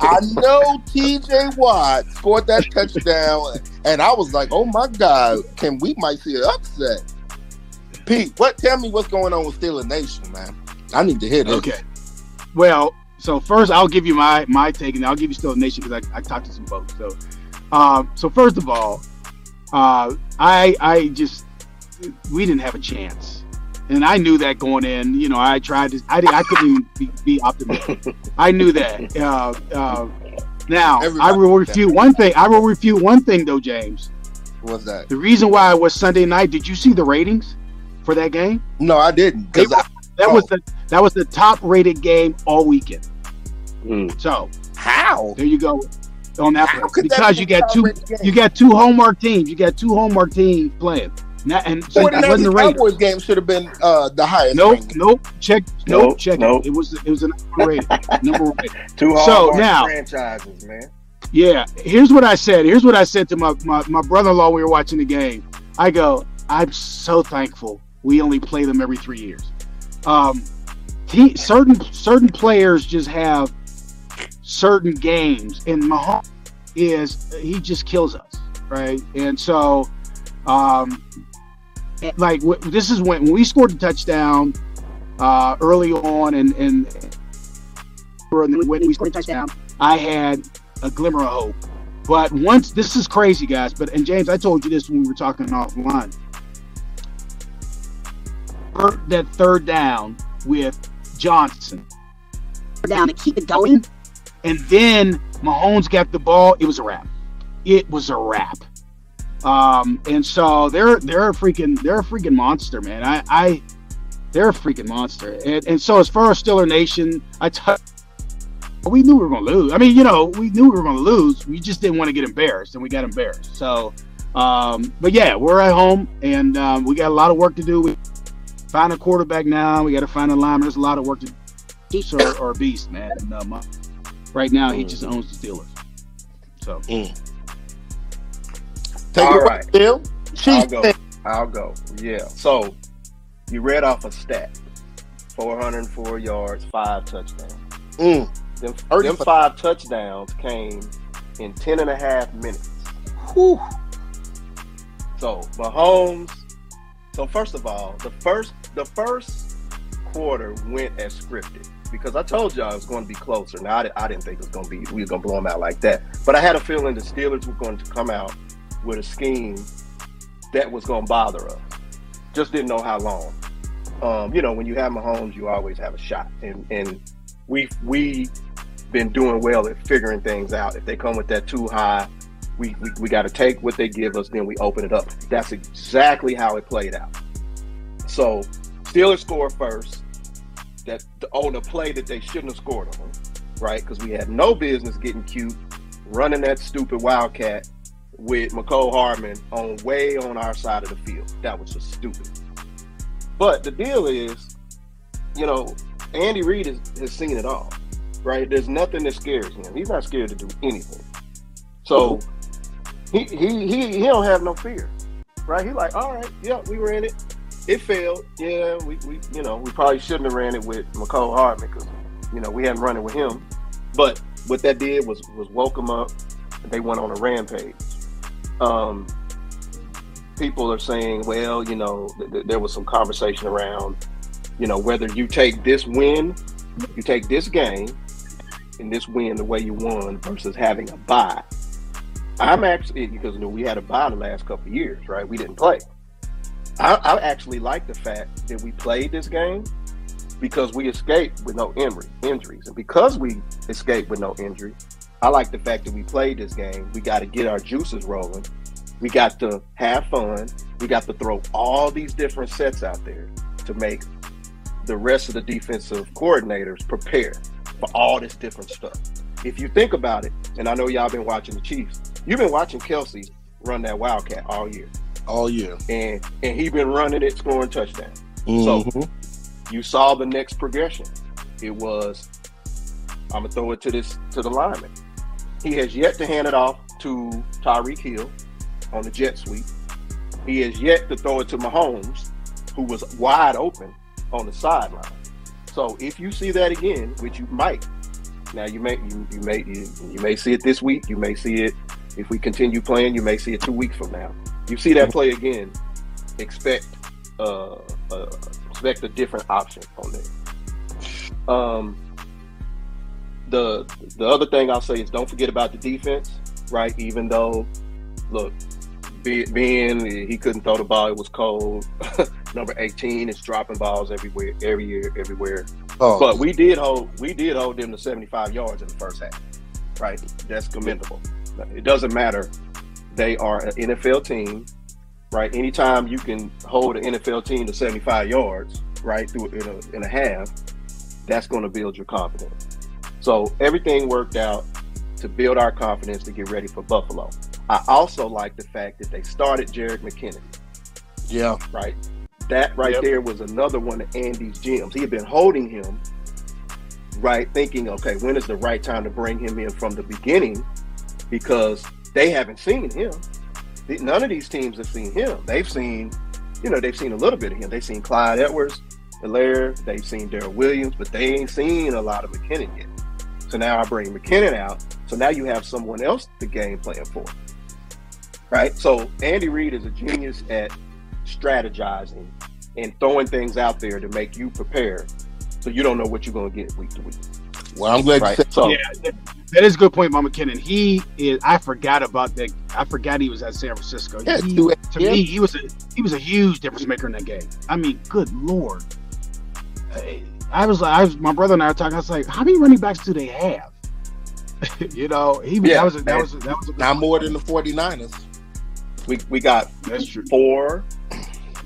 Speaker 1: I know TJ Watt scored that touchdown, and I was like, "Oh my God, can we might see an upset?" Pete, what? Tell me what's going on with Steeler Nation, man. I need to hear this.
Speaker 3: Okay. Well, so first I'll give you my my take, and I'll give you a nation because I, I talked to some folks. So, um, so first of all, uh, I I just we didn't have a chance, and I knew that going in. You know, I tried to. I did, I couldn't even be, be optimistic. <laughs> I knew that. Uh, uh, now I will refute one thing. I will refute one thing though, James.
Speaker 1: What's that?
Speaker 3: The reason why it was Sunday night. Did you see the ratings for that game?
Speaker 1: No, I didn't. 'cause
Speaker 3: They-
Speaker 1: I-
Speaker 3: That
Speaker 1: Oh.
Speaker 3: was the that was the top rated game all weekend.
Speaker 2: Mm.
Speaker 3: So
Speaker 1: how?
Speaker 3: there you go on that
Speaker 1: How
Speaker 3: one.
Speaker 1: could that
Speaker 3: because
Speaker 1: be
Speaker 3: you got two
Speaker 1: game?
Speaker 3: you got two homework teams. You got two homework teams playing. Now, and so it wasn't the Raiders.
Speaker 1: Cowboys game should have been uh, the highest.
Speaker 3: Nope,
Speaker 1: ranked.
Speaker 3: nope. Check, nope,
Speaker 2: Nope,
Speaker 3: check.
Speaker 2: nope.
Speaker 3: It. it was it was a <laughs> number rated. number rated.
Speaker 2: Two
Speaker 3: So,
Speaker 2: hallmark
Speaker 3: now-
Speaker 2: franchises, man.
Speaker 3: Yeah. Here's what I said. Here's what I said to my, my, my brother-in-law. We were watching the game. I go, I'm so thankful we only play them every three years. Um, he, certain certain players just have certain games, and Mahomes is he just kills us, right? And so, um, like wh- this is when, when we scored the touchdown uh, early on, and and when we scored the touchdown, I had a glimmer of hope But once this is crazy, guys. But and James, I told you this when we were talking offline. That third down with Johnson
Speaker 4: down and keep it going.
Speaker 3: And then Mahomes got the ball. It was a wrap. It was a wrap. Um, and so they're they're a freaking they're a freaking monster, man. I, I they're a freaking monster. And, and so as far as Steeler Nation, I t- we knew we were gonna lose. I mean, you know, we knew we were gonna lose. We just didn't want to get embarrassed, and we got embarrassed. So, um, but yeah, we're at home, and um, we got a lot of work to do. We find a quarterback now. We got to find a lineman. There's a lot of work to do. Chiefs are, are beast, man. And, um, right now, he just owns the Steelers. So.
Speaker 1: Mm. Take
Speaker 2: All
Speaker 1: it
Speaker 2: right.
Speaker 1: right, Bill.
Speaker 2: I'll go. I'll go. Yeah. So you read off a stat: 404 yards, five touchdowns.
Speaker 1: Mm.
Speaker 2: Them, them five touchdowns came in 10 and a half minutes.
Speaker 1: Whew.
Speaker 2: So Mahomes. So first of all, the first the first quarter went as scripted because I told y'all it was going to be closer. Now I, I didn't think it was going to be we were going to blow them out like that, but I had a feeling the Steelers were going to come out with a scheme that was going to bother us. Just didn't know how long. Um, you know, when you have Mahomes, you always have a shot, and and we we been doing well at figuring things out. If they come with that too high, we we, we got to take what they give us, then we open it up. That's exactly how it played out. So Steelers score first. That on a play that they shouldn't have scored on, right? Because we had no business getting cute, running that stupid wildcat with Mecole Hardman on way on our side of the field. That was just stupid. But the deal is, you know, Andy Reid has, has seen it all, right? There's nothing that scares him. He's not scared to do anything. So oh. He he he, don't have no fear, right? He like, all right, yeah, we ran it. It failed. Yeah, we, we you know we probably shouldn't have ran it with Mecole Hardman because you know we hadn't run it with him. But what that did was was woke them up. They went on a rampage. Um, people are saying, well, you know, th- th- there was some conversation around, you know, whether you take this win, you take this game, and this win the way you won versus having a bye. I'm actually because you know we had a bye the last couple years, right? We didn't play. I, I actually like the fact that we played this game because we escaped with no injury, injuries, and because we escaped with no injury, I like the fact that we played this game. We got to get our juices rolling. We got to have fun. We got to throw all these different sets out there to make the rest of the defensive coordinators prepare for all this different stuff. If you think about it, and I know y'all been watching the Chiefs, you've been watching Kelce run that Wildcat all year,
Speaker 1: All year.
Speaker 2: and and he been running it, scoring touchdowns.
Speaker 1: Mhm.
Speaker 2: You saw the next progression. It was, I'm gonna throw it to this to the lineman. He has yet to hand it off to Tyreek Hill on the jet sweep. He has yet to throw it to Mahomes, who was wide open on the sideline. So if you see that again, which you might, now you may you, you may you, you may see it this week. You may see it if we continue playing. You may see it two weeks from now. You see that play again. Expect uh, uh, expect a different option on there. Um, the the other thing I'll say is don't forget about the defense, right? Even though, look, be, being he couldn't throw the ball, it was cold. <laughs> Number eighteen is dropping balls everywhere, every year, everywhere.
Speaker 1: Oh,
Speaker 2: But we did hold we did hold them to seventy five yards in the first half, right? That's commendable. It doesn't matter. They are an NFL team, right? Anytime you can hold an NFL team to seventy five yards, right, through in a, in a half, that's going to build your confidence. So everything worked out to build our confidence to get ready for Buffalo. I also like the fact that they started Jerick McKinnon
Speaker 1: yeah.
Speaker 2: right? That right
Speaker 3: Yep.
Speaker 2: there was another one of Andy's gems. He had been holding him, right, thinking, okay, when is the right time to bring him in from the beginning? Because they haven't seen him. None of these teams have seen him. They've seen, you know, they've seen a little bit of him. They've seen Clyde Edwards, Helaire, they've seen Darrel Williams, but they ain't seen a lot of McKinnon yet. So now I bring McKinnon out. So now you have someone else to game plan for. Right? So Andy Reid is a genius at strategizing and throwing things out there to make you prepare so you don't know what you're going to get week to week.
Speaker 1: Well, I'm glad
Speaker 2: Right?
Speaker 1: you said
Speaker 2: So,
Speaker 3: Yeah, That is a good point, Mama McKinnon. He is. I forgot about that. I forgot he was at San Francisco.
Speaker 1: Yeah,
Speaker 3: He- to
Speaker 1: yeah.
Speaker 3: me, he was a he was a huge difference maker in that game. I mean, good lord. I, I was like, I was my brother and I were talking. I was like, how many running backs do they have? <laughs> you know, he was
Speaker 2: Yeah,
Speaker 3: that was a, that was a, that was a good
Speaker 1: Not
Speaker 3: point.
Speaker 1: more than the 49ers.
Speaker 2: We we got
Speaker 3: That's true.
Speaker 2: four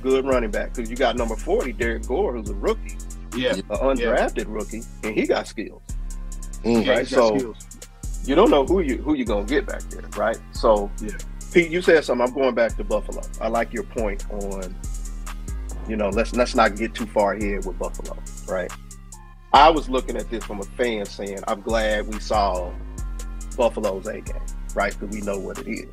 Speaker 2: good running backs because you got number forty, Derrick Gore, who's a rookie,
Speaker 3: Yeah,
Speaker 2: an undrafted rookie, and he got skills.
Speaker 1: Mm.
Speaker 3: yeah,
Speaker 2: Right, so-
Speaker 3: skills.
Speaker 2: You don't know who you who you gonna get back there, right? So,
Speaker 3: Yeah.
Speaker 2: Pete, you said something. I'm going back to Buffalo. I like your point on, you know, let's let's not get too far ahead with Buffalo, right? I was looking at this from a fan saying, I'm glad we saw Buffalo's A game, right? Because we know what it is.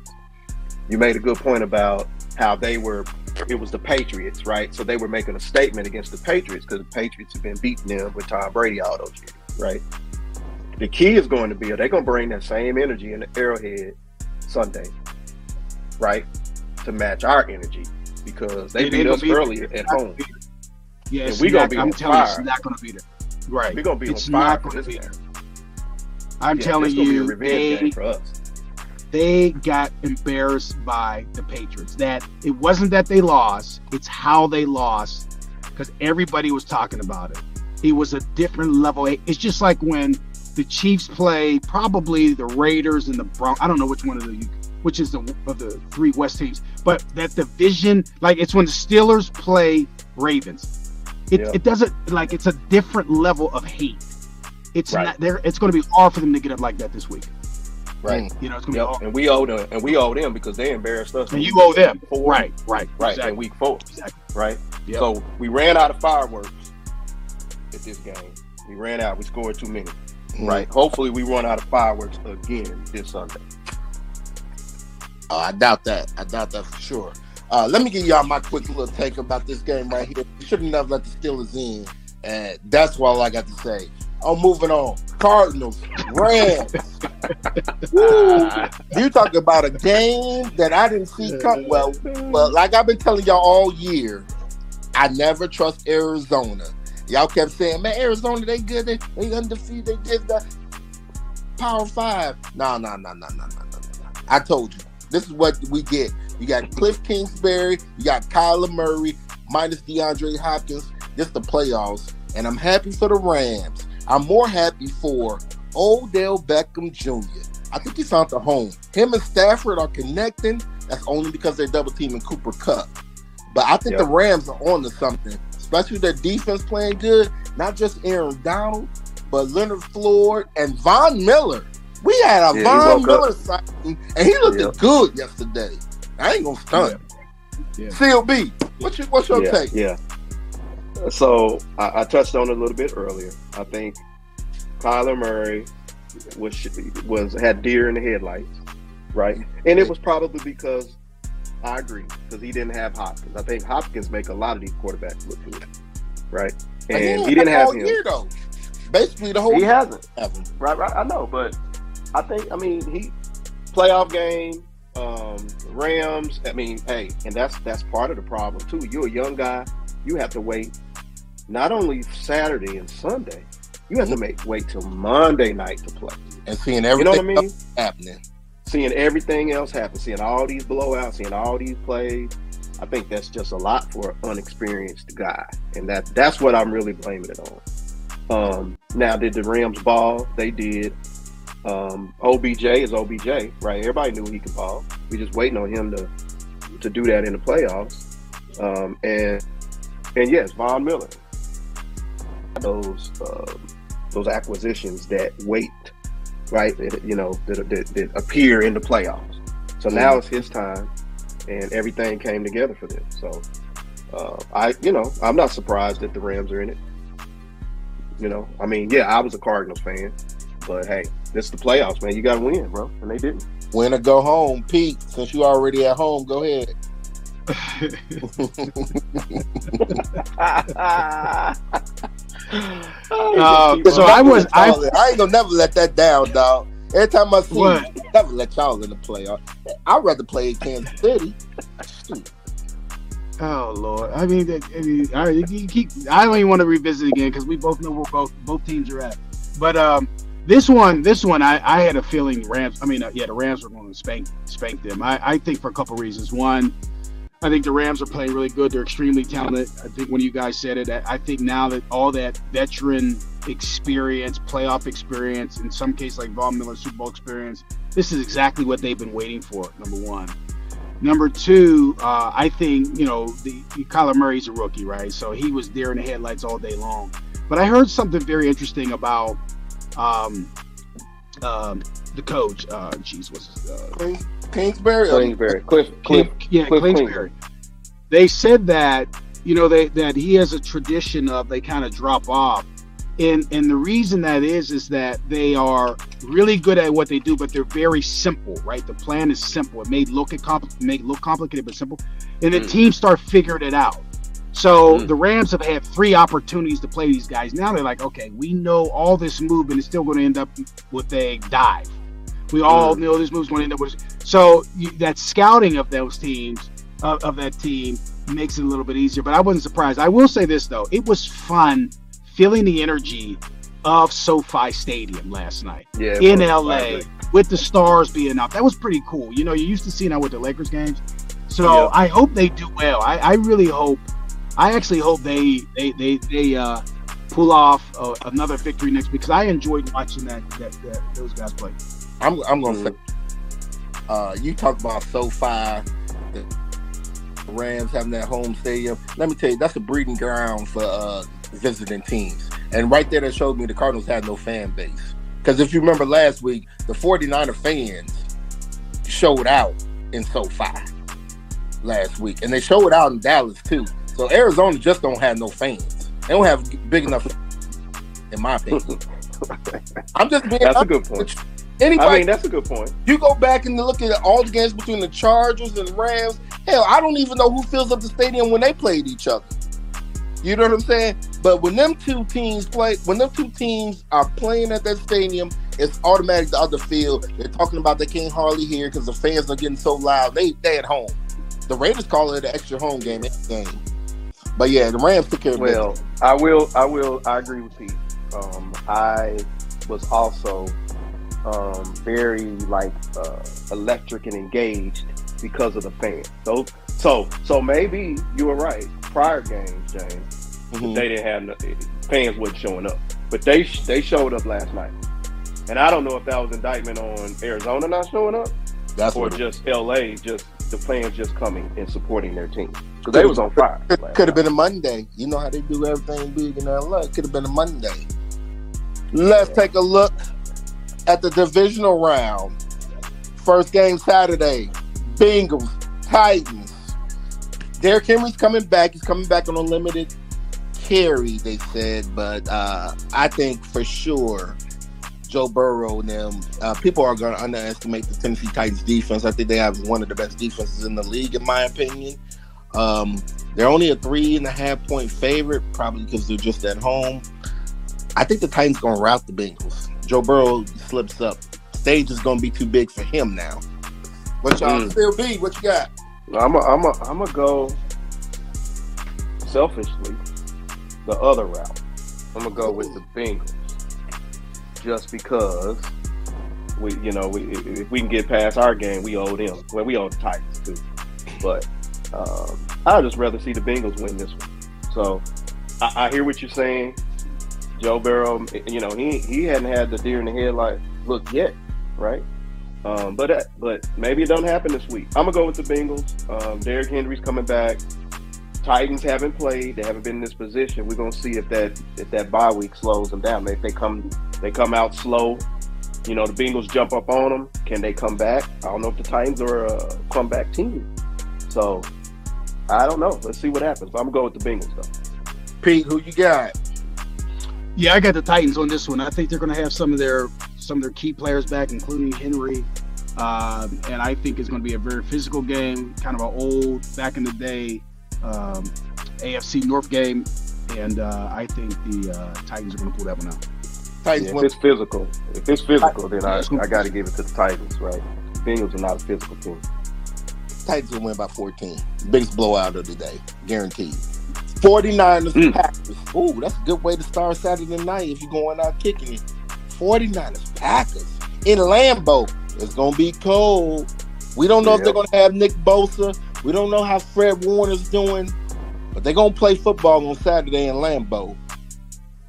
Speaker 2: You made a good point about how they were, it was the Patriots, right? So they were making a statement against the Patriots because the Patriots have been beating them with Tom Brady all those years, right? The key is going to be, they're they going to bring that same energy in the Arrowhead Sunday, right? To match our energy because they
Speaker 3: Yeah,
Speaker 2: beat us
Speaker 3: be-
Speaker 2: earlier at home.
Speaker 3: Yeah,
Speaker 2: we gonna be
Speaker 3: I'm telling you, it's not going to be there. Right.
Speaker 2: We're going to be
Speaker 3: It's
Speaker 2: on fire
Speaker 3: not gonna be
Speaker 2: game.
Speaker 3: I'm
Speaker 2: Yeah,
Speaker 3: telling
Speaker 2: it's be a
Speaker 3: you, they
Speaker 2: game for us.
Speaker 3: they got embarrassed by the Patriots. That it wasn't that they lost; it's how they lost because everybody was talking about it. It was a different level. It's just like when the Chiefs play probably the Raiders and the Broncos. I don't know which one of the which is the of the three West teams, but that division, like it's when the Steelers play Ravens. It,
Speaker 2: Yeah.
Speaker 3: it doesn't like it's a different level of hate. It's
Speaker 2: Right.
Speaker 3: not there. It's going to be hard for them to get up like that this week.
Speaker 2: Right.
Speaker 3: You know, it's going to be
Speaker 2: Yep.
Speaker 3: hard.
Speaker 2: And we owe them, and we owe them because they embarrassed us.
Speaker 3: And you owe them.
Speaker 2: Four.
Speaker 3: Right, right,
Speaker 2: right
Speaker 3: Exactly.
Speaker 2: in week four,
Speaker 3: exactly.
Speaker 2: right?
Speaker 3: Yep.
Speaker 2: So we ran out of fireworks at this game. We ran out. We scored too many. Right? Hopefully, we run out of fireworks again this Sunday.
Speaker 1: Uh, I doubt that. I doubt that for sure. Uh, let me give y'all my quick little take about this game right here. We should have let the Steelers in, and that's all I got to say. I'm moving on. Cardinals, Rams. <laughs> You talk about a game that I didn't see come. Well, well, like I've been telling y'all all year, I never trust Arizona. Y'all kept saying, "Man, Arizona, they good. They, they undefeated. They did the Power Five. No, no, no, no, no, no, no. I told you. This is what we get. You got Cliff Kingsbury. You got Kyler Murray minus DeAndre Hopkins. This the playoffs, and I'm happy for the Rams. I'm more happy for Odell Beckham Jr. I think he found the home. Him and Stafford are connecting. That's only because they're double teaming Cooper Kupp. But I think
Speaker 2: Yep.
Speaker 1: the Rams are on to something, especially the defense playing good. Not just Aaron Donald, but Leonard Floyd and Von Miller. We had a
Speaker 2: Yeah,
Speaker 1: Von Miller sighting, and he looked
Speaker 2: Yep.
Speaker 1: good yesterday. I ain't gonna stunt.
Speaker 3: Yeah.
Speaker 1: CLB, what's your what's your
Speaker 2: yeah,
Speaker 1: take?
Speaker 2: yeah. So I, I touched on it a little bit earlier. I think Kyler Murray was was had deer in the headlights, right? And it was probably because I agree because he didn't have Hopkins. I think Hopkins make a lot of these quarterbacks look good, right? And he
Speaker 1: ain't
Speaker 2: didn't have him.
Speaker 1: year though. Basically the whole
Speaker 2: He hasn't.
Speaker 1: him.
Speaker 2: Right, right. I know, but I think I mean he playoff game, um, Rams. I mean, hey, and that's that's part of the problem too. You're a young guy. You have to wait not only Saturday and Sunday. You have to make wait till Monday night to play.
Speaker 1: and seeing
Speaker 2: You know
Speaker 1: everything
Speaker 2: what I mean?
Speaker 1: happening.
Speaker 2: Seeing everything else happen, seeing all these blowouts, seeing all these plays. I think that's just a lot for an unexperienced guy, and that that's what I'm really blaming it on. Um, now, did the Rams ball? They did. Um, OBJ is OBJ, right? Everybody knew he could ball. We just waiting on him to to do that in the playoffs. Um, and and yes, Von Miller, those um, those acquisitions that wait, right? That, you know that, that, that appear in the playoffs. So now it's his time, and everything came together for them. So uh, I, you know, I'm not surprised that the Rams are in it. You know, I mean, yeah, I was a Cardinals fan, but hey, this is the playoffs, man. You got to win, bro, and they didn't.
Speaker 1: Win or go home, Pete. Since you already at home, go ahead. <laughs> <laughs> <laughs> <sighs>
Speaker 3: Uh, so I was I.
Speaker 1: I ain't gonna never let that down, dog. Every time I see
Speaker 3: What?
Speaker 1: you, never let y'all in the playoff. I'd rather play in Kansas City.
Speaker 3: Oh lord I mean, I mean I, you keep I don't even want to revisit it again because we both know where both both teams are at but um This one, this one, I, I had a feeling Rams. I mean, uh, yeah, the Rams were going to spank spank them. I, I think for a couple reasons. One, I think the Rams are playing really good. They're extremely talented. I think when you guys said it, I, think now that all that veteran experience, playoff experience, in some case like Von Miller Super Bowl experience, this is exactly what they've been waiting for. Number one. Number two, uh, I think you know the Kyler Murray's a rookie, right? So he was there in the headlights all day long. But I heard something very interesting about um, um, the coach. Uh, what's his, uh,
Speaker 1: Kingsbury.
Speaker 2: Kingsbury, Cliff, Cliff,
Speaker 3: yeah,
Speaker 2: Cliff
Speaker 3: Kingsbury. They said that you know they that he has a tradition of they kind of drop off, and and the reason that is is that they are really good at what they do, but they're very simple, right? The plan is simple. It may look it compl- may look complicated, but simple, and the
Speaker 2: Mm.
Speaker 3: teams start figuring it out. So
Speaker 2: Mm.
Speaker 3: the Rams have had three opportunities to play these guys. Now they're like, okay, we know all this movement is still going to end up with a dive. We all know these move's going to end up with. So you, that scouting of those teams, of, of that team, makes it a little bit easier. But I wasn't surprised. I will say this though, it was fun feeling the energy of SoFi Stadium last night
Speaker 2: Yeah,
Speaker 3: in. LA with the stars being up. That was pretty cool. You know, you're used to seeing that with the Lakers games. So. I hope they do well. I, I really hope. I actually hope they they they, they uh, pull off uh, another victory next because I enjoyed watching that, that, that those guys play.
Speaker 1: I'm I'm gonna
Speaker 2: Mhm.
Speaker 1: say. Uh, you talk about SoFi, the Rams having that home stadium. Let me tell you, that's a breeding ground for uh, visiting teams. And right there, that showed me the Cardinals had no fan base. Because if you remember last week, the 49er fans showed out in SoFi last week, and they showed out in Dallas too. So Arizona just don't have no fans. They don't have big enough, in my opinion. <laughs> I'm just being
Speaker 2: That's a good point.
Speaker 1: Anybody
Speaker 2: I mean, that's a good point.
Speaker 1: you go back and look at all the games between the Chargers and Rams. Hell, I don't even know who fills up the stadium when they played each other. You know what I'm saying? But when them two teams play, when them two teams are playing at that stadium, it's automatic the other field. They're talking about they can't hardly hear because the fans are getting so loud. They they at home. The Raiders call it an extra home game. game. But yeah, the Rams took care of
Speaker 2: Well,
Speaker 1: business.
Speaker 2: I will. I will. I agree with Pete. Um, I was also um, very like uh, electric and engaged because of the fans. So, so, so maybe you were right. Prior games, James,
Speaker 1: Mhm.
Speaker 2: they didn't have no, fans wasn't showing up, but they they showed up last night. And I don't know if that was indictment on Arizona not showing up
Speaker 1: That's
Speaker 2: or
Speaker 1: what it
Speaker 2: just LA, just the fans just coming and supporting their team because they was on fire. last
Speaker 1: Could have been a Monday. You know how they do everything big in LA. Could have been a Monday. Let's take a look at the divisional round. First game Saturday. Bengals, Titans. Derrick Henry's coming back. He's coming back on a limited carry, they said, but uh, I think for sure Joe Burrow and them, uh, people are going to underestimate the Tennessee Titans defense. I think they have one of the best defenses in the league, in my opinion. Um, they're only a three and a half point favorite, probably because they're just at home. I think the Titans going to rout the Bengals. Joe Burrow slips up. Stage is going to be too big for him now. What y'all
Speaker 2: Mm.
Speaker 1: still be? What you got?
Speaker 2: I'm a, I'm a, I'm gonna go selfishly the other route. I'm gonna go with the Bengals just because we, you know, we, if we can get past our game, we owe them. Well, we owe the Titans too, but um, I'd just rather see the Bengals win this one. So I, I hear what you're saying, Joe Burrow. You know, he he hadn't had the deer in the headlight look yet, right? Um, but uh, but maybe it don't happen this week. I'm gonna go with the Bengals. Um, Derrick Henry's coming back. Titans haven't played. They haven't been in this position. We're gonna see if that if that bye week slows them down. If they come they come out slow, you know the Bengals jump up on them. Can they come back? I don't know if the Titans are a comeback team. So I don't know. Let's see what happens. But I'm gonna go with the Bengals though.
Speaker 1: Pete, who you got?
Speaker 3: Yeah, I got the Titans on this one. I think they're going to have some of their some of their key players back, including Henry. Um, and I think it's going to be a very physical game, kind of an old back in the day um, AFC North game. And uh, I think the uh, Titans are going to pull that one out.
Speaker 1: Titans
Speaker 2: if it's physical, if it's physical, then I,
Speaker 3: Yeah, it's gonna
Speaker 2: I got to give it to the Titans, right? Bengals are not a physical team.
Speaker 1: Titans will win by 14. Biggest blowout of the day, guaranteed. 49ers
Speaker 2: Mm.
Speaker 1: Packers. Ooh, that's a good way to start Saturday night if you're going out kicking it. 49ers, Packers in Lambeau. It's gonna be cold. We don't know if they're gonna have Nick Bosa. We don't know how Fred Warner's doing, but they're gonna play football on Saturday in Lambeau.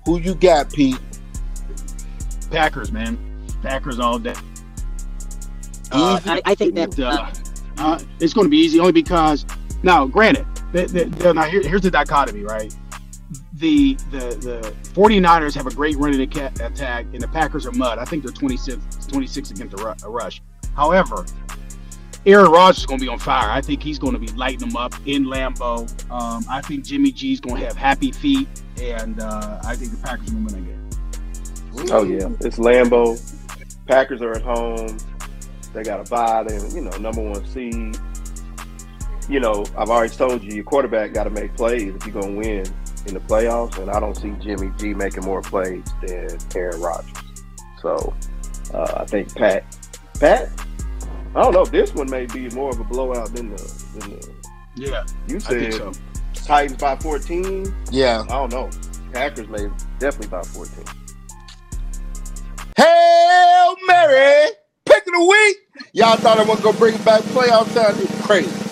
Speaker 1: Who you got, Pete?
Speaker 3: Packers, man. Packers all day.
Speaker 4: Uh, I, I think that
Speaker 3: uh, uh, it's going to be easy only because now, granted, the, the, now here, here's the dichotomy, right? The, the the 49ers have a great running attack, and the Packers are mud. I think they're 26, 26 against the rush. However, Aaron Rodgers is going to be on fire. I think he's going to be lighting them up in Lambeau. Um, I think Jimmy G's going to have happy feet, and uh, I think the Packers are going to win game.
Speaker 2: Oh yeah, it's Lambeau. Packers are at home. They got a bye. They you know number one seed. You know I've already told you your quarterback got to make plays if you're gonna win in the playoffs, and I don't see Jimmy G making more plays than Aaron Rodgers. So uh, I think Pat, Pat. I don't know. This one may be more of a blowout than the than the.
Speaker 3: Yeah,
Speaker 2: You
Speaker 3: I think
Speaker 2: said
Speaker 3: so.
Speaker 2: Titans by 14.
Speaker 1: Yeah.
Speaker 2: I don't know. Packers may definitely by 14.
Speaker 1: Hail Mary, pick of the week. Y'all thought I wasn't gonna bring back playoff time? It's crazy.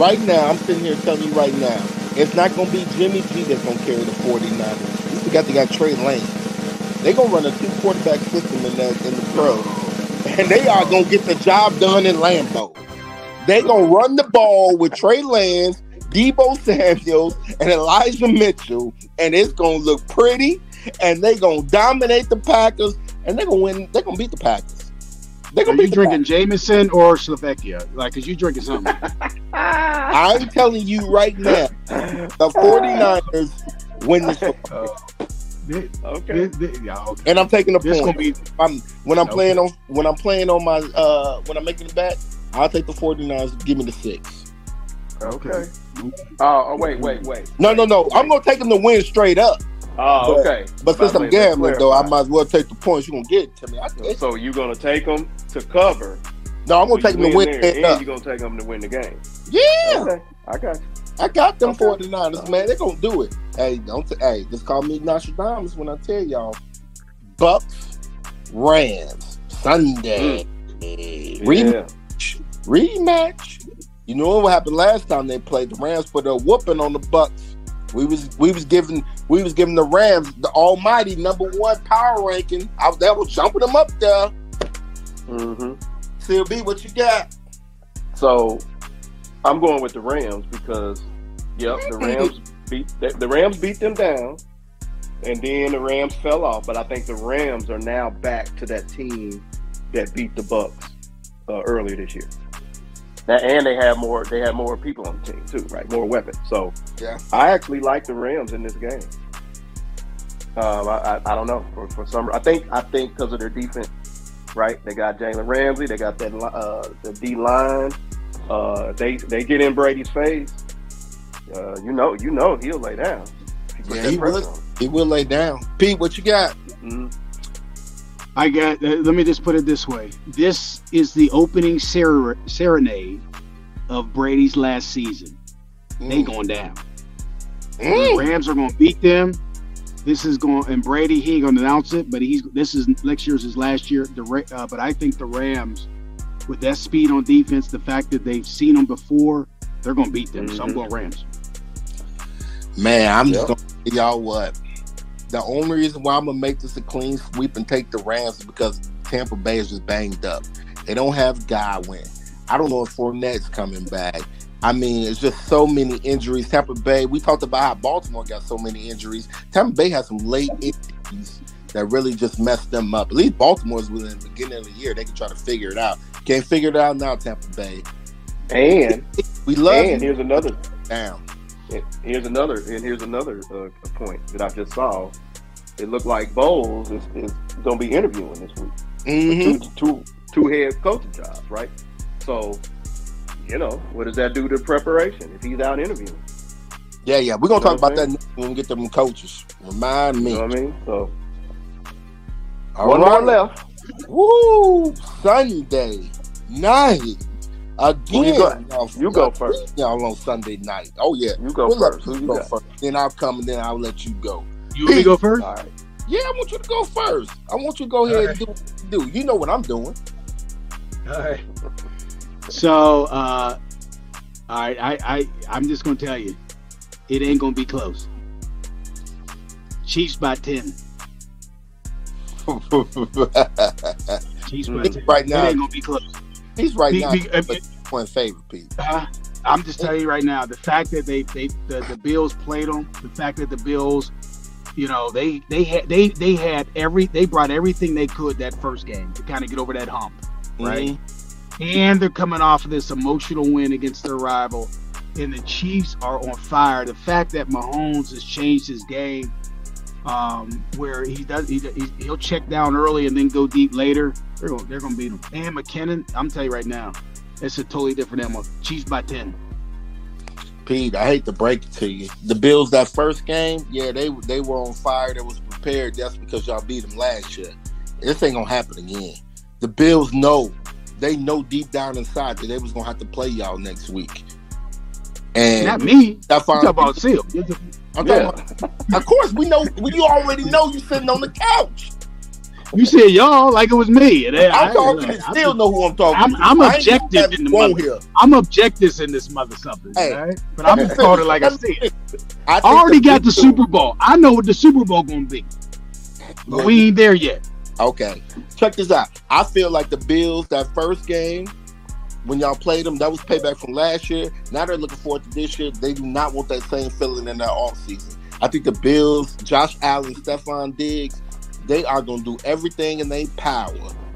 Speaker 1: Right now, I'm sitting here telling you right now, it's not gonna be Jimmy G that's gonna carry the 49ers. You forgot they got Trey Lane. They gonna run a two quarterback system in that in the pro, and they are gonna get the job done in Lambeau. They gonna run the ball with Trey Lance, Deebo Samuels, and Elijah Mitchell, and it's gonna look pretty. And they gonna dominate the Packers, and they gonna win. They gonna beat the Packers. They
Speaker 3: Are
Speaker 1: gonna
Speaker 3: you
Speaker 1: beat the
Speaker 3: drinking Jameson or Slovakia? Like, cause you drinking something. <laughs>
Speaker 1: I'm telling you right now, the <laughs> 49ers win this football.
Speaker 3: Th-
Speaker 2: Okay.
Speaker 3: th- th- yeah, okay.
Speaker 1: And I'm taking the
Speaker 3: This
Speaker 1: point.
Speaker 3: be
Speaker 1: I'm, when I'm
Speaker 3: Okay.
Speaker 1: playing on when I'm playing on my uh when I'm making the bet, I'll take the 49ers. Give me the six.
Speaker 2: Okay. Oh, oh, wait, wait, wait.
Speaker 1: No, no, no. I'm gonna take them to win straight up.
Speaker 2: Oh,
Speaker 1: But-
Speaker 2: okay.
Speaker 1: But since I'm gambling though, I might as well take the points. You're gonna get to me? I,
Speaker 2: So you're gonna take them to cover.
Speaker 1: no, I'm gonna take them to win
Speaker 2: there, and
Speaker 1: up.
Speaker 2: you're gonna take them to win the game.
Speaker 1: Yeah,
Speaker 2: Okay, I got you.
Speaker 1: I got them
Speaker 2: Okay.
Speaker 1: 49ers, man. They're gonna do it. Hey, don't t- hey, just call me Nostradamus when I tell y'all. Bucks, Rams, Sunday. Mm. Rematch.
Speaker 2: Yeah.
Speaker 1: Rematch. You know what happened last time they played? The Rams put a whooping on the Bucks. We was we was giving we was giving the Rams the almighty number one power ranking. I was that was jumping them up there.
Speaker 2: hmm
Speaker 1: CLB, what you got?
Speaker 2: So I'm going with the Rams because, yep, the Rams beat the, the Rams beat them down, and then the Rams fell off. But I think the Rams are now back to that team that beat the Bucks uh, earlier this year. That, and they have more. They have more people on the team too, right? More weapons. So
Speaker 1: Yeah.
Speaker 2: I actually like the Rams in this game. Um, I, I, I don't know for, for some. I think I think because of their defense, right? They got Jalen Ramsey. They got that uh, the D line. Uh, they they get in Brady's face. Uh, you know, you know he'll lay down. if
Speaker 1: Yeah, he
Speaker 2: pressure
Speaker 1: would.
Speaker 2: on him.
Speaker 1: He will lay down. Pete, what you got?
Speaker 2: Mhm.
Speaker 3: I got. Uh, let me just put it this way: this is the opening ser- serenade of Brady's last season. They
Speaker 1: Mm.
Speaker 3: going down. The
Speaker 1: Mm.
Speaker 3: Rams are going to beat them. This is going, and Brady he ain't going to announce it, but he's. This is next year's his last year. The uh, but I think the Rams, with that speed on defense, the fact that they've seen them before, they're going to beat them. So I'm
Speaker 2: Mhm.
Speaker 3: going Rams.
Speaker 1: Man, I'm just gonna tell y'all what. The only reason why I'm gonna make this a clean sweep and take the Rams is because Tampa Bay is just banged up. They don't have Godwin. I don't know if Fournette's coming back. I mean, it's just so many injuries. Tampa Bay, we talked about how Baltimore got so many injuries. Tampa Bay has some late injuries that really just messed them up. At least Baltimore's within the beginning of the year. They can try to figure it out. Can't figure it out now, Tampa Bay.
Speaker 2: And
Speaker 1: We love
Speaker 2: and
Speaker 1: you
Speaker 2: here's another
Speaker 1: down.
Speaker 2: And here's another, and here's another uh, point that I just saw. It looked like Bowles is, is going to be interviewing this week.
Speaker 1: hmm
Speaker 2: Two, two, two head coaching jobs, right? So, you know, what does that do to preparation if he's out interviewing?
Speaker 1: Yeah, yeah. We're gonna
Speaker 2: You know
Speaker 1: talk about
Speaker 2: I'm
Speaker 1: that next when we get them coaches. Remind me.
Speaker 2: You know what I mean? So,
Speaker 1: All
Speaker 2: one
Speaker 1: right.
Speaker 2: more left.
Speaker 1: Woo! Sunday night again.
Speaker 2: you go-
Speaker 1: y'all-
Speaker 2: you go
Speaker 1: y'all-
Speaker 2: first.
Speaker 1: Y'all on Sunday night. Oh yeah.
Speaker 2: You go
Speaker 1: We'll
Speaker 2: first. Who
Speaker 1: you
Speaker 2: you
Speaker 1: go
Speaker 2: got?
Speaker 1: first. Then I'll come and then I'll let you go.
Speaker 3: You want me go first?
Speaker 2: All right.
Speaker 1: Yeah, I want you to go first. I want you to go ahead and do what you do. You know what I'm doing.
Speaker 3: All right. So, uh, all right, I, I, I'm just gonna tell you, it ain't gonna be close. Chiefs by ten. <laughs> Chiefs by ten.
Speaker 1: right
Speaker 3: It
Speaker 1: now,
Speaker 3: ain't gonna be close.
Speaker 1: He's right
Speaker 3: Be-
Speaker 1: now
Speaker 3: be- uh,
Speaker 1: point favorite, Pete.
Speaker 3: Uh, I'm just telling you right now, the fact that they they the, the Bills played them, the fact that the Bills, you know, they they had they they had every they brought everything they could that first game to kind of get over that hump, right? And they're coming off of this emotional win against their rival, and the Chiefs are on fire. The fact that Mahomes has changed his game, um, where he does he, he he'll check down early and then go deep later. They're going they're going to beat them. And McKinnon, I'm telling you right now, it's a totally different animal. Chiefs by ten.
Speaker 1: Pete, I hate to break it to you. The Bills that first game, yeah, they they were on fire. They was prepared. That's because y'all beat them last year. This ain't gonna happen again. The Bills know. They know deep down inside that they was gonna have to play y'all next week. And
Speaker 3: Not me.
Speaker 1: that's fine.
Speaker 3: about Seal.
Speaker 1: I'm
Speaker 2: Yeah.
Speaker 1: about, of course, we know. We, you already know you sitting on the couch.
Speaker 3: You said y'all like it was me. And I,
Speaker 1: I'm talking.
Speaker 3: I,
Speaker 1: and still know who I'm talking.
Speaker 3: I'm-
Speaker 1: to.
Speaker 3: I'm objective in the mother-
Speaker 1: here.
Speaker 3: I'm objective in this mother something,
Speaker 1: Hey.
Speaker 3: right? But I'm just calling it like I <laughs> see it.
Speaker 1: I
Speaker 3: I already got the Super Bowl. I know what the Super Bowl gonna be. But we ain't there yet.
Speaker 1: Okay, check this out. I feel like the Bills that first game when y'all played them, that was payback from last year. Now they're looking forward to this year. They do not want that same feeling in their off season. I think the Bills, Josh Allen, Stefon Diggs, they are going to do everything in their power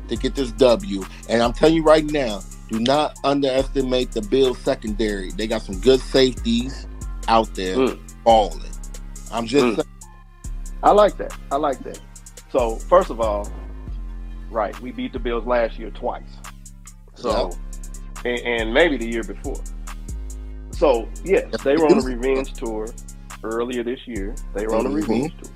Speaker 1: to get this W. And I'm telling you right now, do not underestimate the Bills secondary. They got some good safeties out there
Speaker 2: Mm.
Speaker 1: balling. I'm just
Speaker 2: Mm.
Speaker 1: saying.
Speaker 2: I like that. I like that. So first of all, right, we beat the Bills last year twice. So, and, and maybe the year before. So yes, they were on a <laughs> revenge tour earlier this year. They were on a
Speaker 1: Mhm.
Speaker 2: revenge tour.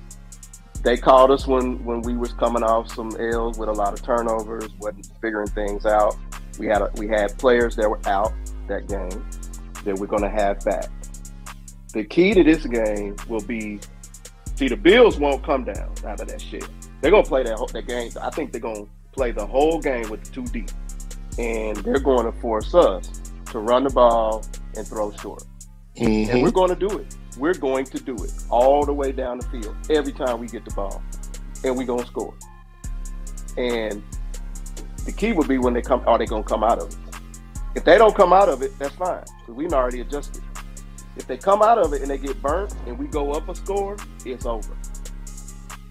Speaker 2: They called us when when we was coming off some L's with a lot of turnovers, wasn't figuring things out. We had a, we had players that were out that game that we're going to have back. The key to this game will be See, the Bills won't come down out of that shit. They're gonna play that that game. I think they're gonna play the whole game with two deep, and they're going to force us to run the ball and throw short. And
Speaker 1: Mhm.
Speaker 2: we're going to do it. We're going to do it all the way down the field every time we get the ball, and we're gonna score. And the key will be when they come. Are they gonna come out of it? If they don't come out of it, that's fine because we've already adjusted. If they come out of it and they get burnt and we go up a score, it's over.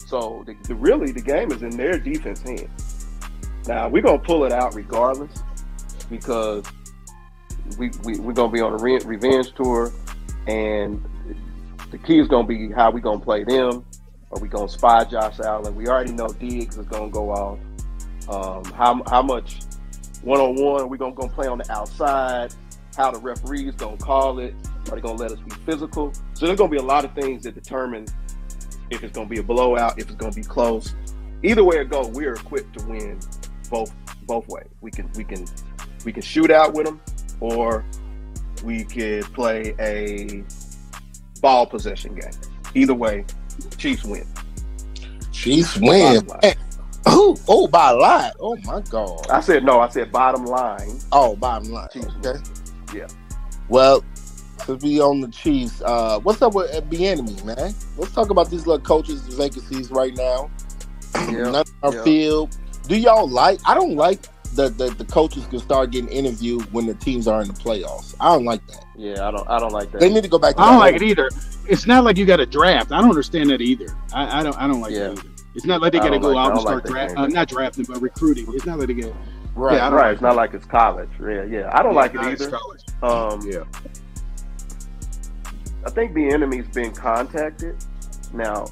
Speaker 2: So the, the really the game is in their defense hands. Now we're gonna pull it out regardless because we, we we're gonna be on a re- revenge tour, and the key is gonna be how we gonna play them. Are we gonna spy Josh Allen? We already know Diggs is gonna go off. Um, how how much one on one are we gonna, gonna play on the outside? How the referees gonna call it? Are they gonna let us be physical? So there's gonna be a lot of things that determine if it's gonna be a blowout, if it's gonna be close. Either way it goes, we're equipped to win both both ways. We can we can we can shoot out with them, or we could play a ball possession game. Either way, Chiefs win.
Speaker 1: Chiefs win.
Speaker 2: Bottom.
Speaker 1: Hey, Oh, oh, by a lot. Oh my God.
Speaker 2: I said no. I said bottom line.
Speaker 1: Oh, bottom line.
Speaker 2: Chiefs.
Speaker 1: Okay.
Speaker 2: Yeah.
Speaker 1: Well, since we on the Chiefs, uh, what's up with Bieniemy, man? Let's talk about these little coaches vacancies right now. <clears throat>
Speaker 2: Yeah,
Speaker 1: None our
Speaker 2: yeah.
Speaker 1: field. Do y'all like? I don't like the, the the coaches can start getting interviewed when the teams are in the playoffs. I don't like that.
Speaker 2: Yeah, I don't. I don't like that.
Speaker 1: They need to go back. to
Speaker 3: I don't like
Speaker 1: old-
Speaker 3: it either. It's not like you got a draft. I don't understand that either. I, I don't. I don't like
Speaker 2: Yeah.
Speaker 3: that either. It's not like they got to
Speaker 2: don't
Speaker 3: go
Speaker 2: like-
Speaker 3: out
Speaker 2: I
Speaker 3: and
Speaker 2: don't like
Speaker 3: start
Speaker 2: that
Speaker 3: draft, uh, not drafting, but recruiting. It's not like they get.
Speaker 1: Right.
Speaker 3: Yeah, I don't
Speaker 2: right.
Speaker 3: like
Speaker 2: It's not like it's college. Yeah, yeah. I don't like it either.
Speaker 3: college.
Speaker 2: Um,
Speaker 3: Yeah.
Speaker 2: I think the enemy's been contacted. Now,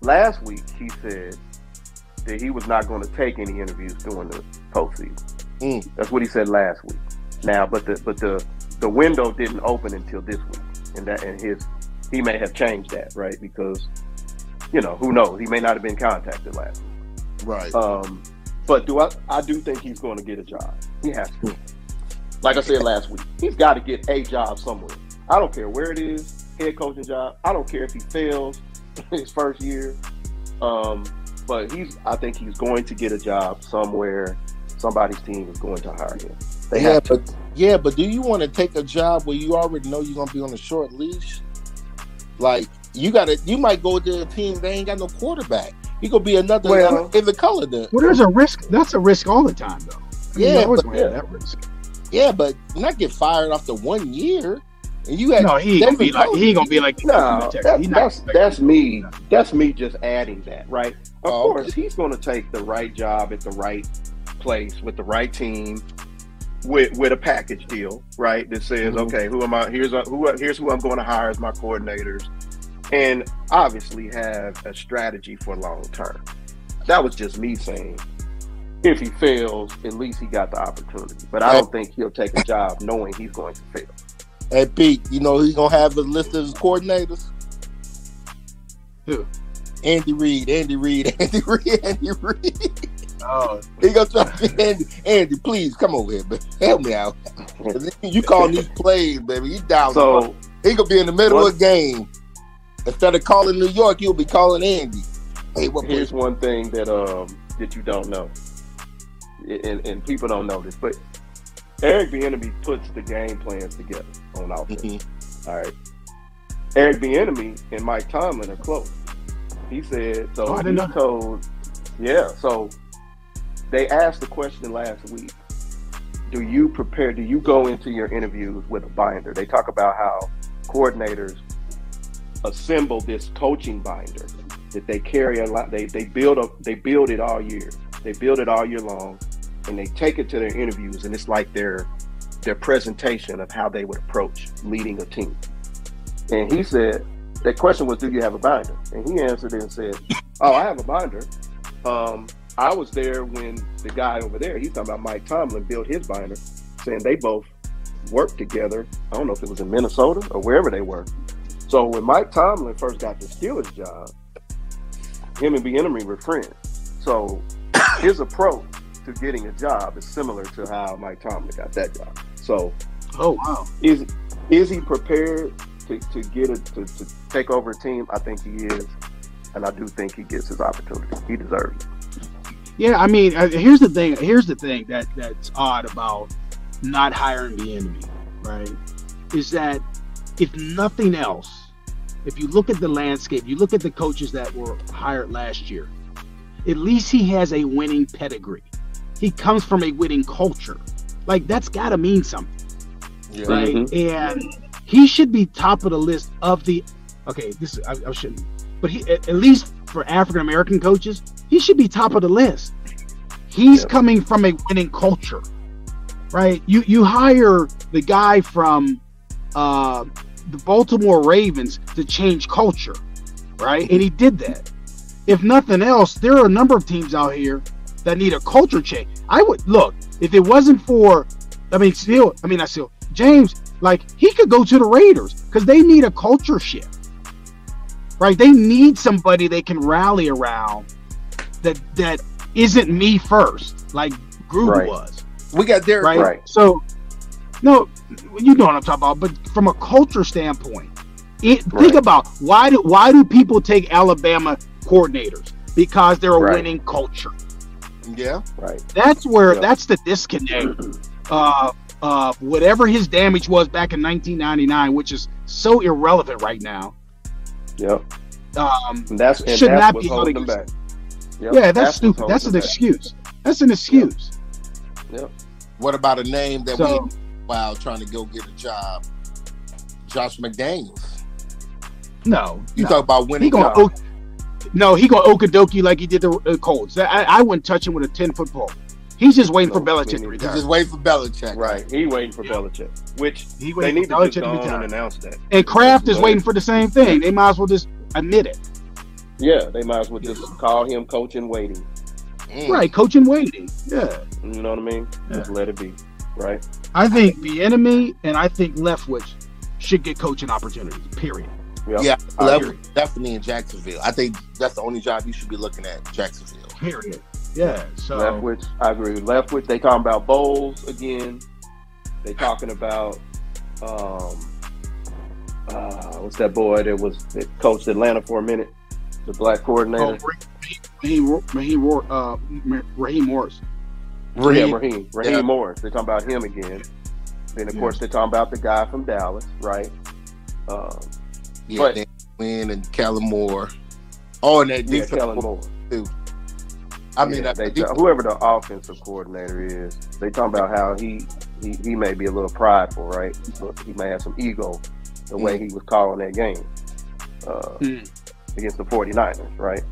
Speaker 2: last week he said that he was not going to take any interviews during the postseason.
Speaker 1: Mm.
Speaker 2: That's what he said last week. Now, but the but the the window didn't open until this week, and that and his he may have changed that right because you know who knows he may not have been contacted last week.
Speaker 1: Right.
Speaker 2: Um, but do I? I do think he's going to get a job. He has to. Like I said last week, he's got to get a job somewhere. I don't care where it is, head coaching job. I don't care if he fails <laughs> his first year. Um, but he's I think he's going to get a job somewhere. Somebody's team is going to hire him. They
Speaker 1: yeah,
Speaker 2: have to.
Speaker 1: but yeah, but do you want to take a job where you already know you're gonna be on a short leash? Like you gotta, you might go to a team they ain't got no quarterback. You gonna be another
Speaker 2: Well-
Speaker 1: in the color then.
Speaker 3: Well, there's a risk. That's a risk all the time, though. I mean,
Speaker 1: Yeah,
Speaker 3: you
Speaker 1: but-
Speaker 3: gonna that risk.
Speaker 1: Yeah, but not get fired after one year. And you had
Speaker 3: No, he ain't gonna be like he ain't gonna be like
Speaker 2: No,
Speaker 3: Texas.
Speaker 2: that,
Speaker 3: He's not
Speaker 2: that's that's me. That's me just adding that, right? Of
Speaker 1: Oh,
Speaker 2: course, he's going to take the right job at the right place with the right team, with with a package deal, right? That says,
Speaker 1: Mhm.
Speaker 2: okay, who am I? Here's a, who here's who I'm going to hire as my coordinators, and obviously have a strategy for long term. That was just me saying. If he fails, at least he got the opportunity. But I don't think he'll take a job knowing he's going to fail.
Speaker 1: Hey Pete, you know he's gonna have a list of his coordinators.
Speaker 3: Who?
Speaker 1: Andy Reid, Andy Reid, <laughs> Andy Reid, Andy Reid.
Speaker 3: Oh,
Speaker 1: He gonna try to get Andy. Andy, please come over here, man. Help me out. <laughs> You calling these plays, baby? You down?
Speaker 2: So
Speaker 1: he gonna be in the middle
Speaker 2: What-
Speaker 1: of a game. Instead of calling New York, he'll be calling Andy. Hey, what
Speaker 2: here's
Speaker 1: place?
Speaker 2: one thing that um that you don't know, and, and people don't know this, but Eric Bieniemy puts the game plans together on offense.
Speaker 1: Mhm.
Speaker 2: All right, Eric Bieniemy and Mike Tomlin are close. He said so.
Speaker 3: Oh, I
Speaker 2: he
Speaker 3: didn't know.
Speaker 2: told, yeah. So they asked the question last week. Do you prepare? Do you go into your interviews with a binder? They talk about how coordinators assemble this coaching binder that they carry a lot. They they build up. They build it all year. They build it all year long, and they take it to their interviews, and it's like their their presentation of how they would approach leading a team. And he said that question was, "Do you have a binder?" And he answered it and said, "Oh, I have a binder. Um, I was there when the guy over there, he's talking about Mike Tomlin, built his binder, saying they both worked together. I don't know if it was in Minnesota or wherever they were. So when Mike Tomlin first got the Steelers job, him and Bieniemy were friends. So his approach to getting a job is similar to how Mike Tomlin got that job. So
Speaker 3: oh wow.
Speaker 2: is is he prepared to, to get it to, to take over a team? I think he is, and I do think he gets his opportunity. He deserves it.
Speaker 3: Yeah, I mean, uh, here's the thing. Here's the thing that that's odd about not hiring Bieniemy, right? Is that if nothing else, if you look at the landscape, you look at the coaches that were hired last year. At least he has a winning pedigree. He comes from a winning culture. Like that's got to mean something,
Speaker 1: Yeah.
Speaker 3: right?
Speaker 2: Mhm.
Speaker 3: And he should be top of the list of the. Okay, this I, I shouldn't, but he at, least for African American coaches, he should be top of the list. He's
Speaker 2: Yep.
Speaker 3: coming from a winning culture, right? You you hire the guy from uh, the Baltimore Ravens to change culture, right? And he did that. If nothing else, there are a number of teams out here that need a culture change. I would look if it wasn't for, I mean, still, I mean, I still James, like he could go to the Raiders because they need a culture shift, right? They need somebody they can rally around that that isn't me first, like Gruden
Speaker 2: Right.
Speaker 3: was,
Speaker 1: We got Derek.
Speaker 3: right?
Speaker 2: Right.
Speaker 3: So, no, you know what I'm talking about. But from a culture standpoint, it, think
Speaker 2: Right.
Speaker 3: about why do why do people take Alabama coordinators? Because they're a
Speaker 2: Right.
Speaker 3: winning culture.
Speaker 1: Yeah.
Speaker 2: Right.
Speaker 3: That's where
Speaker 2: Yeah.
Speaker 3: that's the disconnect. Uh, uh, whatever his damage was back in 1999, which is so irrelevant right now.
Speaker 2: Yep.
Speaker 3: Um,
Speaker 2: And that's and
Speaker 3: Should
Speaker 2: that's
Speaker 3: not be
Speaker 2: holding
Speaker 3: held
Speaker 2: them back. Yep.
Speaker 3: yeah, that's
Speaker 2: what's
Speaker 3: stupid. That's an
Speaker 2: back.
Speaker 3: excuse. That's an excuse. Yep.
Speaker 1: What about a name that
Speaker 3: So-
Speaker 1: we while trying to go get a job? Josh McDaniels.
Speaker 3: No,
Speaker 1: You
Speaker 3: no.
Speaker 1: talk about
Speaker 3: he
Speaker 1: winning.
Speaker 3: gonna
Speaker 1: jobs.
Speaker 3: o- no, he gonna okadoki like he did the uh, Colts. I, I wouldn't touch him with a ten foot pole. He's just waiting for
Speaker 2: No,
Speaker 3: Belichick
Speaker 2: me
Speaker 3: to
Speaker 2: neither.
Speaker 1: You
Speaker 3: retire.
Speaker 1: just wait for Belichick.
Speaker 2: Right. He waiting for Belichick, which
Speaker 3: He
Speaker 2: they
Speaker 3: waiting
Speaker 2: need
Speaker 3: for
Speaker 2: to just
Speaker 3: Belichick
Speaker 2: go
Speaker 3: to
Speaker 2: on
Speaker 3: retire.
Speaker 2: and announce that.
Speaker 3: And Kraft is
Speaker 2: Wait.
Speaker 3: waiting for the same thing. They might as well just admit it.
Speaker 2: Yeah, they might as well just call him coach and waiting.
Speaker 1: Mm.
Speaker 3: Right, coaching waiting. Yeah.
Speaker 2: You know what I mean? Just let it be. Right.
Speaker 3: I think Bieniemy and I think Leftwich should get coaching opportunities. Period.
Speaker 2: Yep.
Speaker 1: Yeah,
Speaker 2: I
Speaker 1: level,
Speaker 2: agree.
Speaker 1: definitely in Jacksonville. I think that's the only job you should be looking at. Jacksonville.
Speaker 3: Period. Yeah. So
Speaker 2: Leftwich, I agree with Leftwich. They talking about Bowles again. They talking about um, uh, what's that boy that was that coached Atlanta for a minute, the black
Speaker 3: oh,
Speaker 2: coordinator.
Speaker 3: Rick, Raheem, Raheem, uh, Raheem Morris.
Speaker 2: Raheem, yeah, Raheem, Raheem yeah. Morris. They're talking about him again. Then of yeah. course they're talking about the guy from Dallas, right? Um,
Speaker 1: yeah, but, Dan Quinn and Kellen Moore. Oh, and that
Speaker 2: yeah, Kellen Moore
Speaker 1: too. I mean,
Speaker 2: yeah, they, whoever the offensive coordinator is, they talking about how he, he he may be a little prideful, right? He may have some ego the mm. way he was calling that game uh, mm. against the 49ers, right?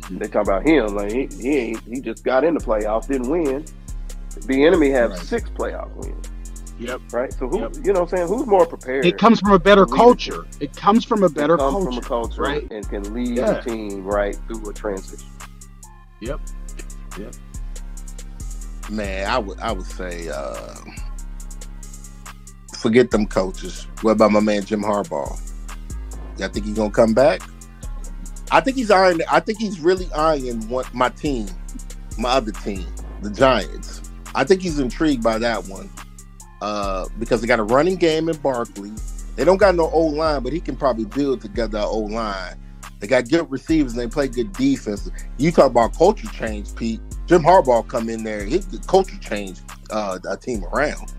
Speaker 2: Mm. They talk about him like he he, he just got in the playoffs, didn't win. Bieniemy have right. six playoff wins.
Speaker 3: Yep.
Speaker 2: Right. So who yep. you know what I'm saying? Who's more prepared?
Speaker 3: It comes from a better culture. It comes from a better culture.
Speaker 2: From a culture right? and can lead yeah. the team right through a transition.
Speaker 3: Yep. Yep.
Speaker 1: Man, I would I would say uh forget them coaches. What about my man Jim Harbaugh? Y'all think he's gonna come back? I think he's eyeing. I think he's really eyeing what my team, my other team, the Giants. I think he's intrigued by that one uh, because they got a running game in Barkley. They don't got no O-line, but he can probably build together an O-line. They got good receivers and they play good defense. You talk about culture change, Pete. Jim Harbaugh come in there, he could culture change uh, a team around.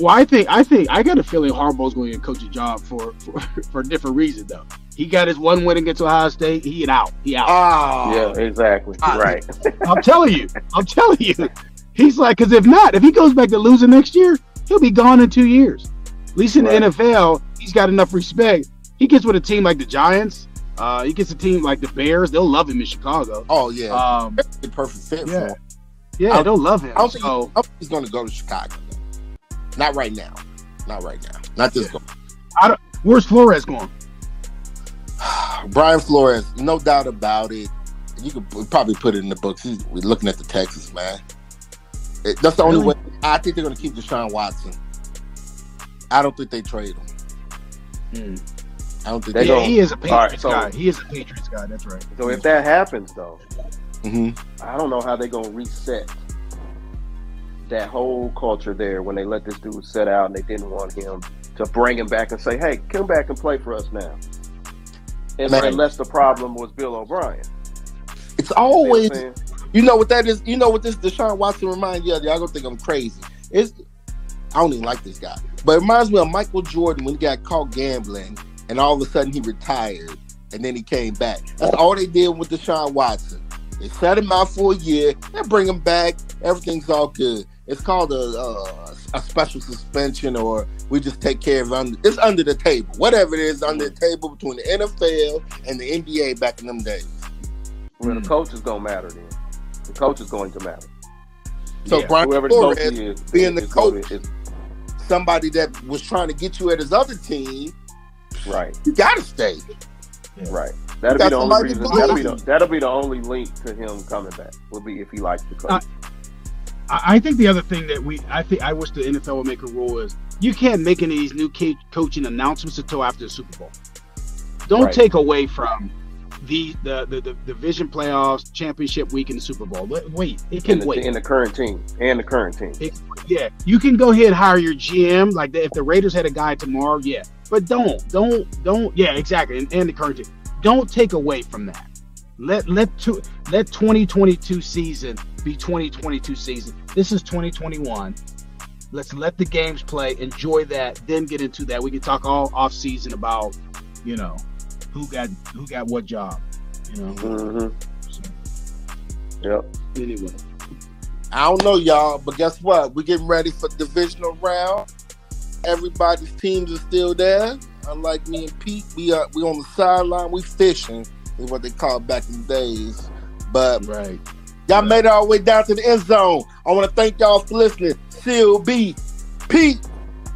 Speaker 3: Well, I think I think I got a feeling Harbaugh's going to coach a job for, <laughs> for for a different reason though. He got his one win against Ohio State. He out. He out.
Speaker 2: Oh, yeah, exactly. right.
Speaker 3: I'm telling you. I'm telling you. He's like, because if not, if he goes back to losing next year, he'll be gone in two years. At least in right. the NFL, he's got enough respect. He gets with a team like the Giants. Uh, he gets a team like the Bears. They'll love him in Chicago.
Speaker 1: Oh yeah, um, the perfect fit
Speaker 3: yeah.
Speaker 1: for him.
Speaker 3: Yeah, they'll love him.
Speaker 1: I don't, think, so, he, he's going to go to Chicago. Not right now. Not right now. Not this yeah.
Speaker 3: I don't, where's Flores going? <sighs>
Speaker 1: Brian Flores, no doubt about it. You could probably put it in the books. we're looking at the Texas man. It, that's the only way. I think they're going to keep Deshaun Watson. I don't think they trade him. Hmm. I don't think
Speaker 3: they. Yeah, he is a Patriots right, so, guy. He is a Patriots guy. That's right.
Speaker 2: So if that happens, though, mm-hmm. I don't know how they're going to reset that whole culture there when they let this dude set out and they didn't want him to bring him back and say, "Hey, come back and play for us now." And Man. unless the problem was Bill O'Brien.
Speaker 1: It's always you know what that is. You know what this Deshaun Watson reminds you of. Y'all gonna think I'm crazy. It's I don't even like this guy, but it reminds me of Michael Jordan when he got caught gambling and all of a sudden he retired and then he came back. That's all they did with Deshaun Watson. They set him out for a year and bring him back. Everything's all good. It's called a, uh, a special suspension, or we just take care of it. Under, it's under the table, whatever it is, under the table between the NFL and the NBA back in them days.
Speaker 2: Well, the coach is gonna matter then. The coach is going to matter.
Speaker 1: So yeah. Brian Whoever Flores, the is, being the coach, is, somebody that was trying to get you at his other team,
Speaker 2: right?
Speaker 1: You gotta stay.
Speaker 2: Yeah. Right. That'll be the only reason. That'll be the, that'll be the only link to him coming back. Would be if he likes the coach. Uh,
Speaker 3: I think the other thing that we, I think, I wish the NFL would make a rule is you can't make any of these new coaching announcements until after the Super Bowl. Don't right. take away from the the, the the division playoffs, championship week, and the Super Bowl. Wait, it can
Speaker 2: the,
Speaker 3: wait.
Speaker 2: In the current team and the current team. It,
Speaker 3: yeah, you can go ahead and hire your GM. Like the, if the Raiders had a guy tomorrow, yeah. But don't, don't, don't. Yeah, exactly. And, and the current team. Don't take away from that. Let let to, let 2022 season be 2022 season. This is 2021. Let's let the games play, enjoy that, then get into that. We can talk all off season about, you know, who got who got what job. You know.
Speaker 2: Mm-hmm. So, yep.
Speaker 3: Anyway.
Speaker 1: I don't know, y'all, but guess what? We're getting ready for divisional round. Everybody's teams are still there. Unlike me and Pete, we are we on the sideline. We fishing is what they called back in the days. But
Speaker 3: right.
Speaker 1: Y'all right. made it all the way down to the end zone. I want to thank y'all for listening. CLB, Pete,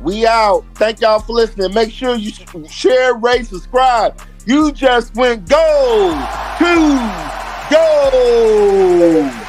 Speaker 1: we out. Thank y'all for listening. Make sure you share, rate, subscribe. You just went gold to gold.